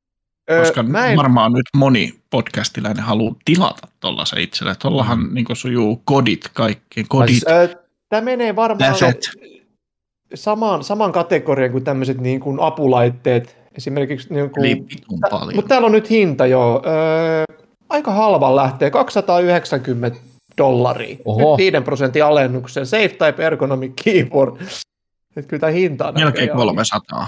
Koska mä en, varmaan nyt moni podcastilainen haluaa tilata tuollaisen itselle. Tuollahan mm. niin sujuu kodit kaikki. Kodit, siis, ö, Tämä menee varmaan Täset. samaan, saman kategorian kuin tämmöiset niin kuin apulaitteet. Esimerkiksi niin kuin, paljon. Mutta täällä on nyt hinta jo. Öö, aika halvan lähtee, 290 dollaria. Oho. Nyt 5 prosentin alennuksen. Safe Type Ergonomic Keyboard. Nyt kyllä tämä hinta on Melkein näköjään 300.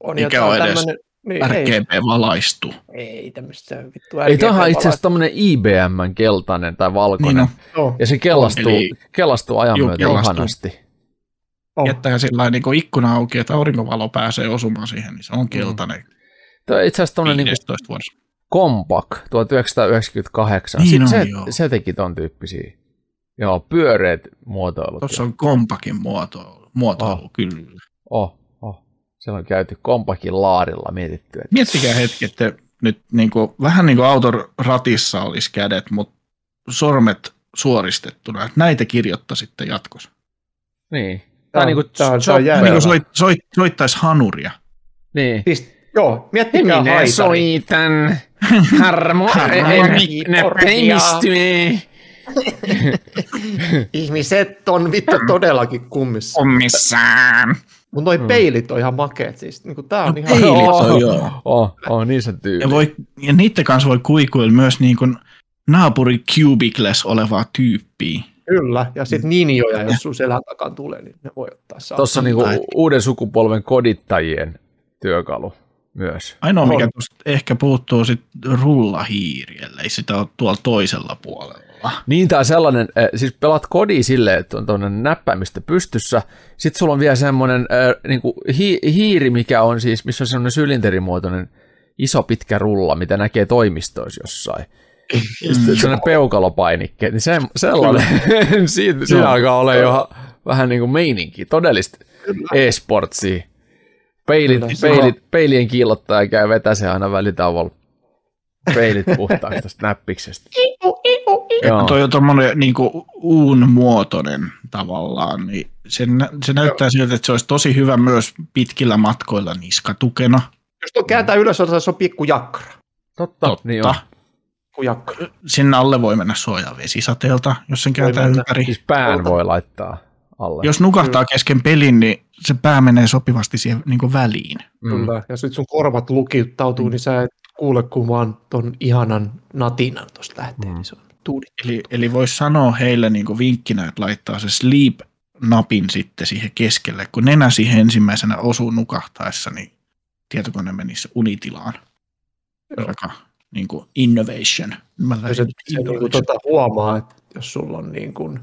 On, Mikä on edes niin, ei, RGB valaistuu. ei tämmöistä vittu ei tämähän itse asiassa RGB-valaista. tommonen IBM keltainen tai valkoinen. Niin Niin no, Ja se kellastuu, Eli- kellastuu ajan Juu, myötä kellastuu. ihanasti. on. jättää sillä niin ikkuna auki, että aurinkovalo pääsee osumaan siihen, niin se on keltainen Tuo on itse asiassa niinku 15 vuodessa. Kompak 1998. Niin on, se, joo. se teki ton tyyppisiä. Joo, pyöreät muotoilut. Tuossa on kompakin muotoilu, muotoilu Oh. kyllä. Oh, oh. Siellä on käyty Kompakin laarilla mietitty, että Miettikää hetki, että nyt niin kuin, vähän niin kuin auton ratissa olisi kädet, mutta sormet suoristettuna. että Näitä kirjoittaisitte jatkossa. niin. Tai on- niinku tää on- tää on chopper. jännä. Niin kuin soit, soit, soittaisi hanuria. Niin. Siis, joo, miettikää haitari. soitan harmo näppäimistöä. Ihmiset on vittu todellakin kummissa. Ommissaan. Mutta noi peilit on ihan makeet. Siis, niin tää on ihan... peilit Oh, on joo. Oh, oh, niin se tyyli. Ja, voi, ja niiden kanssa voi kuikuilla myös niin kuin naapuri cubicles olevaa tyyppiä. Kyllä, ja sitten ninjoja, jos sun selän takan tulee, niin ne voi ottaa saa. Tuossa on niinku uuden sukupolven kodittajien työkalu myös. Ainoa, mikä tuosta ehkä puuttuu sit rullahiiri, ellei sitä ole tuolla toisella puolella. Niin, tai sellainen, äh, siis pelaat kodi silleen, että on tuonne näppäimistö pystyssä, sitten sulla on vielä semmoinen äh, niinku hi- hiiri, mikä on siis, missä on semmoinen sylinterimuotoinen iso pitkä rulla, mitä näkee toimistoissa jossain. Sellainen peukalopainikkeet, niin se, sellainen, siitä, siinä Joo. alkaa olla jo vähän niin kuin meininki, todellista e-sportsia. Peilit, Kyllä. peilit, peilien kiillottaja käy vetäsee aina välitauolla peilit puhtaaksi tästä näppiksestä. Joo. Toi on tommonen niin uun muotoinen tavallaan, niin se, nä- se näyttää siltä, että se olisi tosi hyvä myös pitkillä matkoilla niskatukena. Jos tuon kääntää ylös, se on pikku jakkara. Totta, Totta. niin on. Jakkara. Sinne alle voi mennä suojaa vesisateelta, jos sen kääntää ympäri. Siis pään voi laittaa alle. Jos nukahtaa kesken pelin, niin se pää menee sopivasti siihen niin väliin. mm. Kyllä. Ja sitten sun korvat lukiuttautuu, niin sä et kuule, kun vaan ton ihanan natinan tuosta lähtee, Mm. niin se on tuudi. Eli, eli voisi sanoa heille niin vinkkinä, että laittaa se sleep-napin sitten siihen keskelle. Kun nenä siihen ensimmäisenä osuu nukahtaessa, niin tietokone menisi unitilaan. Joo. Aika niin kuin innovation. Mä Ja se, lähdin se niin kuin, tota, huomaa, että jos sulla on niin kuin,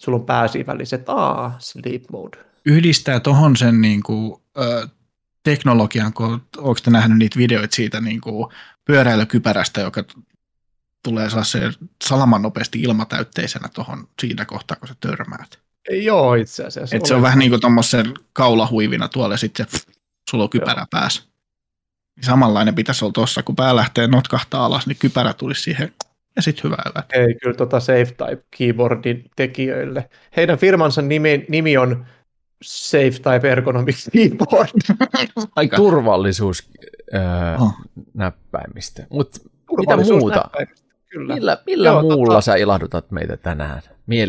sulla on pääsiväliset, aa, sleep mode. Yhdistää tohon sen niin kuin, ö, teknologian, kun onko te nähnyt niitä videoita siitä niin kuin pyöräilykypärästä, joka tulee se salaman nopeasti ilmatäytteisenä tuohon siinä kohtaa, kun sä törmäät. Ei ole itse asiassa. Et se on vähän niin kuin tuommoisen kaulahuivina tuolla ja sitten se, sulla on kypärä päässä. Niin Samanlainen pitäisi olla tuossa, kun pää lähtee notkahtaa alas, niin kypärä tulisi siihen ja sitten hyvä hyvä. Ei kyllä tota SafeType keyboardin tekijöille. Heidän firmansa nimi, nimi on SafeType Ergonomics Keyboard. Aika Turvallisuus öö, Oh. näppäimistä. Mutta mitä muuta? näppäimistä, Kyllä. Millä, millä Joo, muulla tota- sä ilahdutat meitä tänään?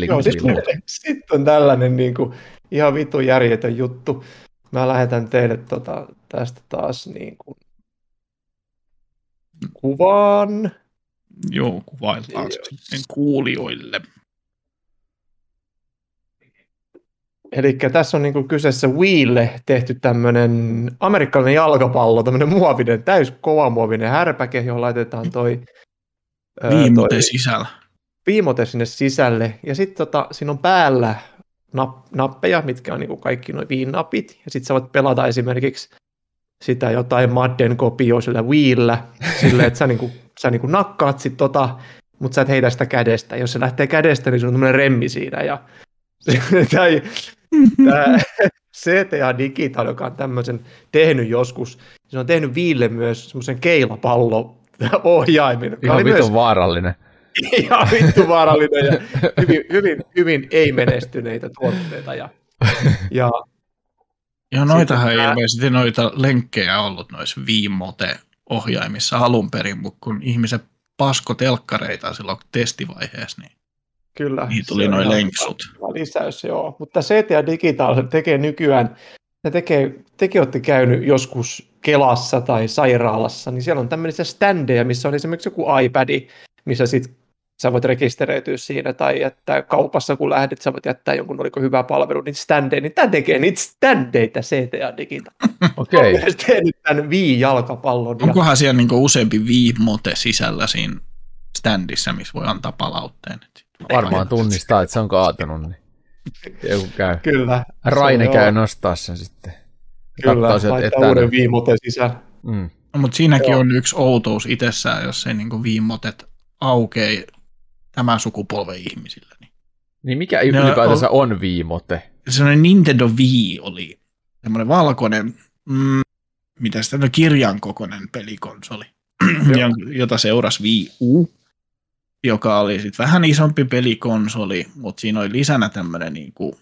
Joo, siis sitten on tällainen niin kuin, ihan vitun järjetön juttu. Mä lähetän teille tota, tästä taas niin kuin, kuvan. Joo, kuvaillaan Joo. sitten kuulijoille. Eli tässä on niin kuin kyseessä Wiille tehty tämmöinen amerikkalainen jalkapallo, tämmöinen muovinen, täys kovamuovinen härpäke, johon laitetaan toi, Viimote toi sisällä. viimote sinne sisälle. Ja sitten tota, siinä on päällä nap, nappeja, mitkä on niin kuin kaikki nuo viinapit. Ja sitten sä voit pelata esimerkiksi sitä jotain Madden kopioa sillä Wiillä, silleen, että sä, niin kuin, sä niin kuin nakkaat sit tota, mutta sä et heitä sitä kädestä. Jos se lähtee kädestä, niin se on tämmöinen remmi siinä. Ja tämä, tämä CTA Digital, joka on tämmöisen tehnyt joskus, se on tehnyt Viille myös semmoisen keilapallo ohjaimen, joka Ihan oli myös vaarallinen. ihan vittu vaarallinen ja hyvin, hyvin, hyvin ei-menestyneitä tuotteita. Ja, ja Ja noitahan ei ilmeisesti noita lenkkejä ollut noissa viimote-ohjaimissa alun perin, mutta kun ihmiset pasko telkkareita silloin testivaiheessa, niin kyllä. niihin se tuli noin lenksut. lisäys, joo. Mutta CTA Digital se tekee nykyään, ne tekee, tekin olette käynyt joskus Kelassa tai sairaalassa, niin siellä on tämmöisiä standeja, missä on esimerkiksi joku iPad, missä sit sä voit rekisteröityä siinä, tai että kaupassa kun lähdet, sä voit jättää jonkun, oliko hyvä palvelu, niitä standeja, niin tämä tekee niitä standeita CTA Digital. Okei. Myös tehnyt tämän Wii-jalkapallon. Ja, Onkohan siellä niinku useampi viimote sisällä siinä standissa, missä voi antaa palautteen? Varmaan tunnistaa, että se on kaatunut. Niin. Joku käy. kyllä. Raine se on- käy nostaa sen sitten. Kyllä, sieltä laittaa etänä. uuden viimoteen sisään. Mm. No, mutta siinäkin Joo. on yksi outous itsessään, jos ei niinku viimotet aukee tämän sukupolven ihmisillä. Niin. Niin mikä No, ylipäätänsä on viimote? Sellainen Nintendo Wii oli semmoinen valkoinen, mm, mitä sitä no, kirjan kokoinen pelikonsoli, jota seurasi Wii U, joka oli sitten vähän isompi pelikonsoli, mutta siinä oli lisänä tämmöinen niinku,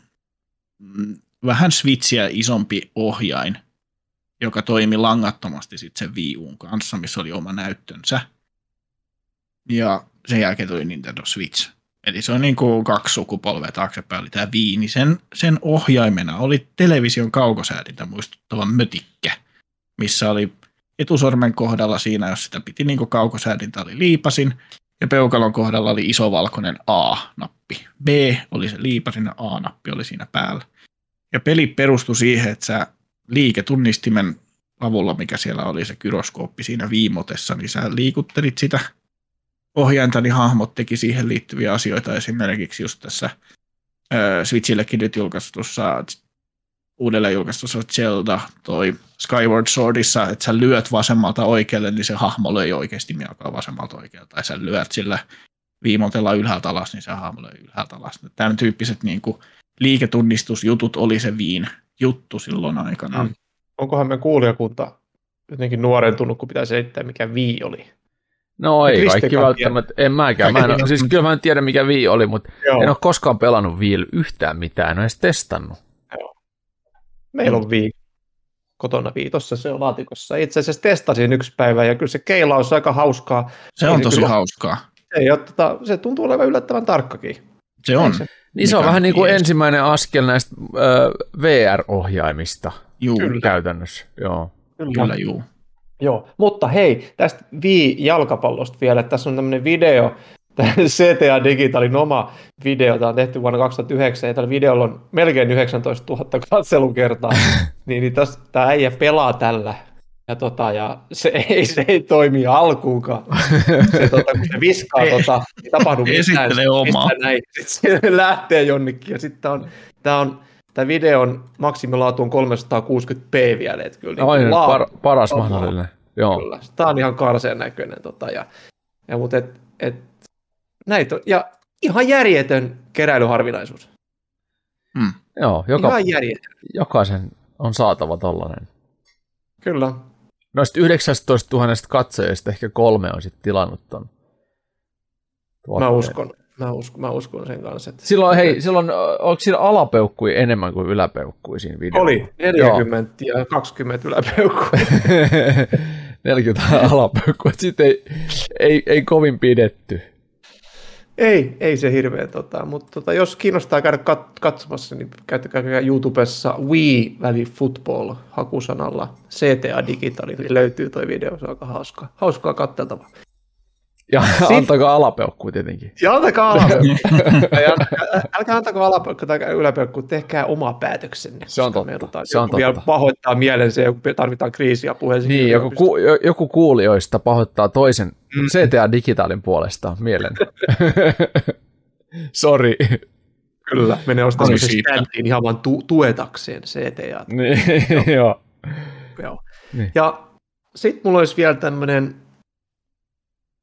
mm, vähän Switchiä isompi ohjain, joka toimi langattomasti sitten sen Wii Uun kanssa, missä oli oma näyttönsä. Ja sen jälkeen tuli Nintendo Switch. Eli se on niin kuin kaksi sukupolvea taaksepäin oli tämä Wii, niin sen, sen ohjaimena oli television kaukosäädintä muistuttava mötikkä, missä oli etusormen kohdalla siinä, jos sitä piti niin kuin kaukosäädintä, oli liipasin, ja peukalon kohdalla oli iso valkoinen A-nappi. B oli se liipasin ja A-nappi oli siinä päällä. Ja peli perustui siihen, että sä liiketunnistimen avulla, mikä siellä oli se gyroskooppi siinä viimotessa, niin sä liikuttelit sitä ohjainta, niin hahmot teki siihen liittyviä asioita. Esimerkiksi just tässä ö, Switchillekin nyt julkaistussa uudelleen julkaistussa Zelda, toi Skyward Swordissa, että sä lyöt vasemmalta oikealle, niin se hahmo löi oikeasti miakaa vasemmalta oikealle, tai sä lyöt sillä viimotella ylhäältä alas, niin se hahmo löi ylhäältä alas. Tämän tyyppiset niin kuin, liiketunnistusjutut oli se viin juttu silloin aikana. Mm. Onkohan me kuulijakunta jotenkin nuorentunut, kun pitää selittää, mikä Wii oli? No ei Kriste kaikki kai välttämättä. En mäkään. Mä en, ole- siis kyllä mä en tiedä mikä Wii oli, mutta Joo. en ole koskaan pelannut Wii yhtään mitään. En ole edes testannut. Meillä on Wii kotona viitossa, se on laatikossa. Itse asiassa testasin yksi päivä ja kyllä se keilaus on aika hauskaa. Se on se tosi kyllä- hauskaa. Se, ei ole, tota, se tuntuu olevan yllättävän tarkkakin. Se on. Se- Niin se on vähän niin kuin ensimmäinen askel näistä ö, VR-ohjaimista Juu, Kyllä. käytännössä. Joo. kyllä juu. Joo, mutta hei, tästä Wii-jalkapallosta vielä, että tässä on tämmöinen video, CTA Digitalin oma video, tämä on tehty vuonna 2009, ja tällä videolla on melkein 19 000 katselukertaa, niin, niin tässä, tämä äijä pelaa tällä, ja, tota, ja se, ei, se ei toimi alkuunkaan. Se, tota, kun se viskaa, tota, ei tapahdu mitään. Esittelee se omaa. Näin, sitten se lähtee jonnekin, ja sitten on, tämä on, Tämä videon maksimilaatu on 360p vielä, että kyllä Oi, niin laatu- par, paras mahdollinen. Joo. Kyllä. Tämä on ihan karseen näköinen. Tota, ja, ja, mutta et, et, näitä on, ja ihan järjetön keräilyharvinaisuus. Mm. Joo, joka, Ihan järjetön. jokaisen on saatava tollanen. Kyllä. Noista 19 000 katsojista ehkä kolme on sitten tilannut ton. Mä tuotteen. uskon. Mä uskon, mä uskon sen kanssa. Että Silloin, hei, silloin, onko siinä alapeukkui enemmän kuin yläpeukkui siinä videossa? Oli 40 ja 20 yläpeukkua. 40 alapeukkua, sitten ei, ei, ei kovin pidetty. Ei, ei se hirveä, tota, mutta tota, jos kiinnostaa käydä kat- katsomassa, niin käyttäkää YouTubessa We väli Football hakusanalla CTA Digital, niin löytyy toi video, se on aika hauska, hauskaa katseltavaa. Ja antakaa alapeukkua tietenkin. Ja antakaa alapeukku. ja älkää- antako alapeukku tai yläpeukku, tehkää oma päätöksenne. Se on totta, se on joku vielä totta. pahoittaa mielensä ja joku tarvitaan kriisiapua. Helsingin Niin, joku, ku, jo- joku kuulijoista pahoittaa toisen CTA Digitaalin puolesta mielen. Sori. Kyllä, menee ostamaan se standin ihan vaan tu- tuetakseen CTA. Niin, joo. Joo. Niin. Ja sitten mulla olisi vielä tämmöinen,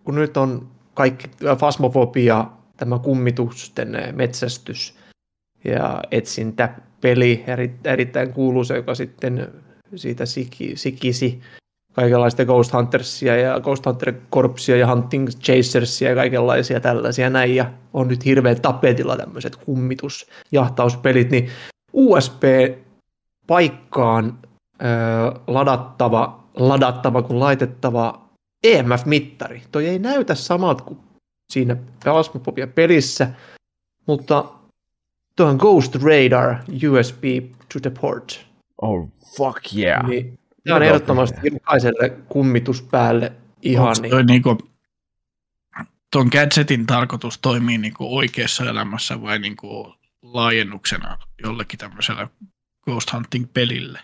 kun nyt on kaikki fasmofobia, tämä kummitusten eh, metsästys ja etsintä peli, eri, erittäin kuuluisa, joka sitten siitä siki, sikisi kaikenlaista Ghost Huntersia ja Ghost Hunter Corpsia ja Hunting Chasersia ja kaikenlaisia tällaisia näin, ja on nyt hirveän tapetilla tämmöiset kummitusjahtauspelit, niin USB-paikkaan ö, ladattava, ladattava kuin laitettava EMF-mittari. Toi ei näytä samalta kuin siinä Phasmophobia pelissä, mutta tuo on Ghost Radar USB to the port. Oh, fuck yeah. Niin, tämä on ehdottomasti jokaiselle kummitus päälle ihan Onko niin. toi niinku, ton gadgetin tarkoitus toimii niinku oikeassa elämässä vai niinku laajennuksena jollekin tämmöiselle Ghost Hunting-pelille?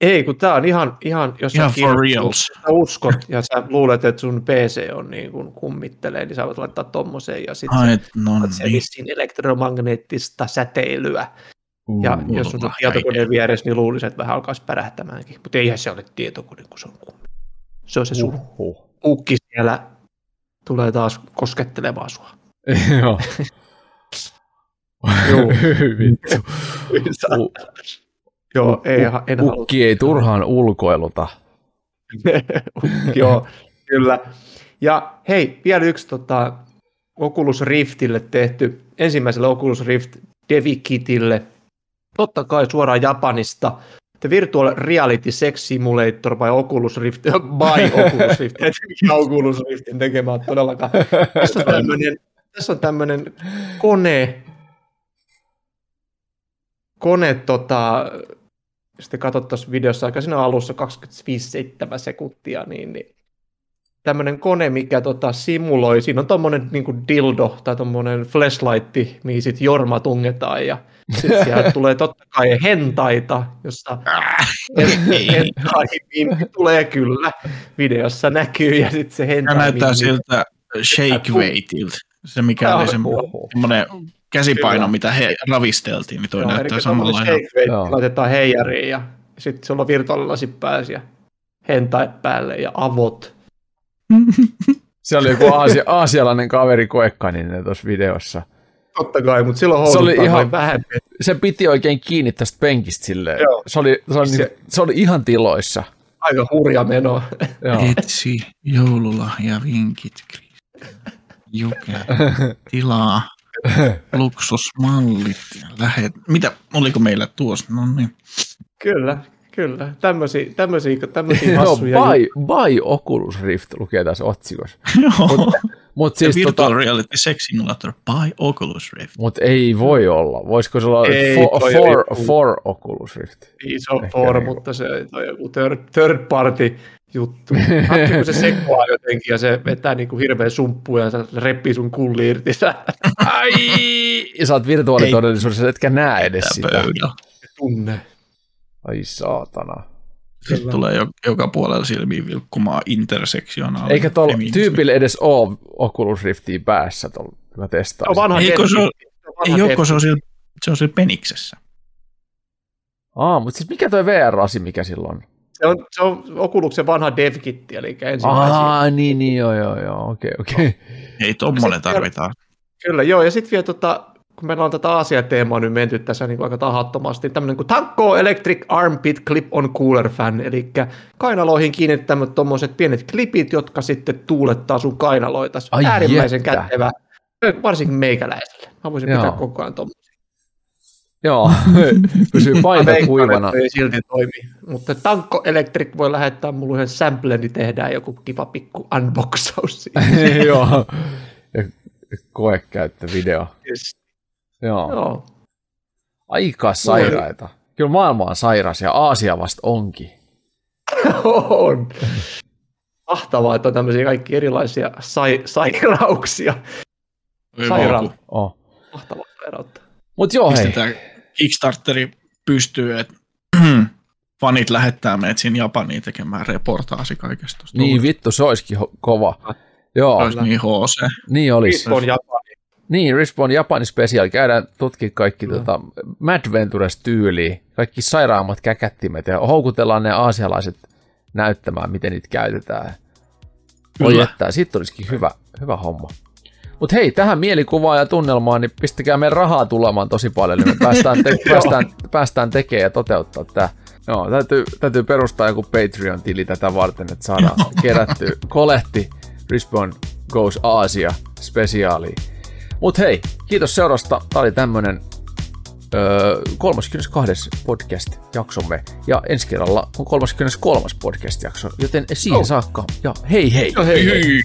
Ei, kun tämä on ihan, ihan jos Ihan sä for reals. sä uskot ja sä luulet, että sun PC on niin kuin kummittelee, niin sä voit laittaa tommoseen ja sitten no niin. elektromagneettista säteilyä. Ja Uh, jos on sun tietokoneen vieressä, niin luulisin, että vähän alkaisi pärähtämäänkin. Mutta eihän se ole tietokone, kun se on kummi. Se on se sun Uhuh. ukki siellä. Tulee taas koskettelemaan sua. Joo. Joo. Vittu. Joo, ei, en halua. Ukki ei turhaan ulkoiluta. Joo, kyllä. Ja hei, vielä yksi tota, Oculus Riftille tehty, ensimmäiselle Oculus Rift Devikitille, totta kai suoraan Japanista, The Virtual Reality Sex Simulator by Oculus Rift, by Oculus Rift, Oculus Riftin tekemään todellakaan. Tässä on tämmöinen, tässä on tämmöinen kone, kone tota, sitten katsottaisiin videossa aika siinä alussa 25-7 sekuntia, niin, niin tämmöinen kone, mikä tota, simuloi, siinä on tommonen niin dildo tai tommonen flashlight, mihin sit jorma tungetaan ja sitten sieltä tulee totta kai hentaita, jossa hentai tulee kyllä, videossa näkyy ja sitten se Tämä hentai näyttää niin- siltä shake weightiltä. Se mikä oli semmoinen käsipaino, Kyllä. mitä he ravisteltiin, niin toi Joo, näyttää weight Joo. laitetaan heijariin ja sitten sulla on virtuaalilasi pääsi ja hentai päälle ja avot. Se oli joku aasia, aasialainen kaveri koekkaninen tuossa videossa. Totta kai, mutta silloin Se oli ihan- vähän Se piti oikein kiinni tästä penkistä silleen. Joo. Se oli, se, oli, Se- se... oli ihan tiloissa. aika hurja meno. Etsi joululahja vinkit, Juke, tilaa, luksusmallit, lähet. Mitä, oliko meillä tuossa? No niin. kyllä, kyllä. Tämmöisiä, tämmöisiä, tämmöisiä hassuja. by, by Oculus Rift lukee tässä otsikossa. Joo. Mutta Siis siis Virtual tota, Reality Sex Simulator by Oculus Rift. mut ei voi olla. Voisiko se olla Ei, for, for, for Oculus Rift? iso Ehkä for, niinku. mutta se on joku third, third party juttu. Hattu, kun se sekoaa jotenkin ja se vetää niinku hirveän sumppuja ja se reppii sun kulli irti. Sä Ai! Ja sä oot virtuaalitodellisuudessa, etkä näe edes sitä. Pöydällä. tunne. Ai saatana. Sitten tulee jo, joka puolella silmiin vilkkumaan intersektionaalinen. Eikä tuolla tyypillä edes ole Oculus Riftiä päässä, tuolla, joka testaa. Se on vanha Eikö se ole- se on Ei kun se on siellä, se on siellä peniksessä. Aa, mutta siis mikä toi VR-asi, mikä silloin? Se on, se on Oculuksen vanha DevKit, eli ensimmäisiä. Aa, niin, niin, joo, joo, joo, okei, okei. Ei tommonen Sitten- tarvitaan. Kyllä, joo. Ja sitten vielä tota, kun meillä on tätä Aasia-teemaa nyt menty tässä niin kuin aika tahattomasti, tämmöinen kuin Tanko Electric Armpit Clip on Cooler Fan, eli kainaloihin kiinnittämät tuommoiset pienet klipit, jotka sitten tuulettaa sun kainaloita. Ai Äärimmäisen jettä. kätevä, varsinkin meikäläiselle. Mä voisin Joo. pitää koko ajan tuommoisia. Joo, pysyy paita kuivana. Ei silti toimi. Mutta Tanko Electric voi lähettää mulle yhden samplen, niin tehdään joku kiva pikku unboxaus siitä. Joo. Ja koekäyttövideo. Yes. Joo. Joo. Aika sairaita. Kyllä maailma on sairas ja Aasia vasta onkin. On. Mahtavaa, että on tämmöisiä kaikki erilaisia sai- sairauksia. Sairaan. Oh. Mahtavaa sairautta. Mut joo hei, Pistetään Kickstarteri pystyy, että fanit lähettää meidät sinne Japaniin tekemään reportaasi kaikesta. niin vittu se olisikin ho- kova. Joo, Olisi niin HC. niin olisi. Respawn Japani. Niin, Respawn Japani Special. Käydään tutki kaikki tota, Mad Ventures tyyliä, kaikki sairaammat käkättimet ja houkutellaan ne aasialaiset näyttämään, miten niitä käytetään. Voi jättää, siitä olisikin hyvä, hyvä homma. Mutta hei, tähän mielikuvaan ja tunnelmaan, niin pistäkää meidän rahaa tulemaan tosi paljon, niin me päästään, te- päästään, päästään tekemään ja toteuttaa tämä. Joo, täytyy, täytyy perustaa joku Patreon-tili tätä varten, että saadaan kerättyä kolehti Respawn Goes Aasia spesiaaliin. Mut hei, kiitos seurasta. Tämä oli tämmönen öö, 32. podcast-jaksomme. Ja ensi kerralla on 33. podcast-jakso, joten siihen saakka. Ja hei hei! Hei, hei. Hyi.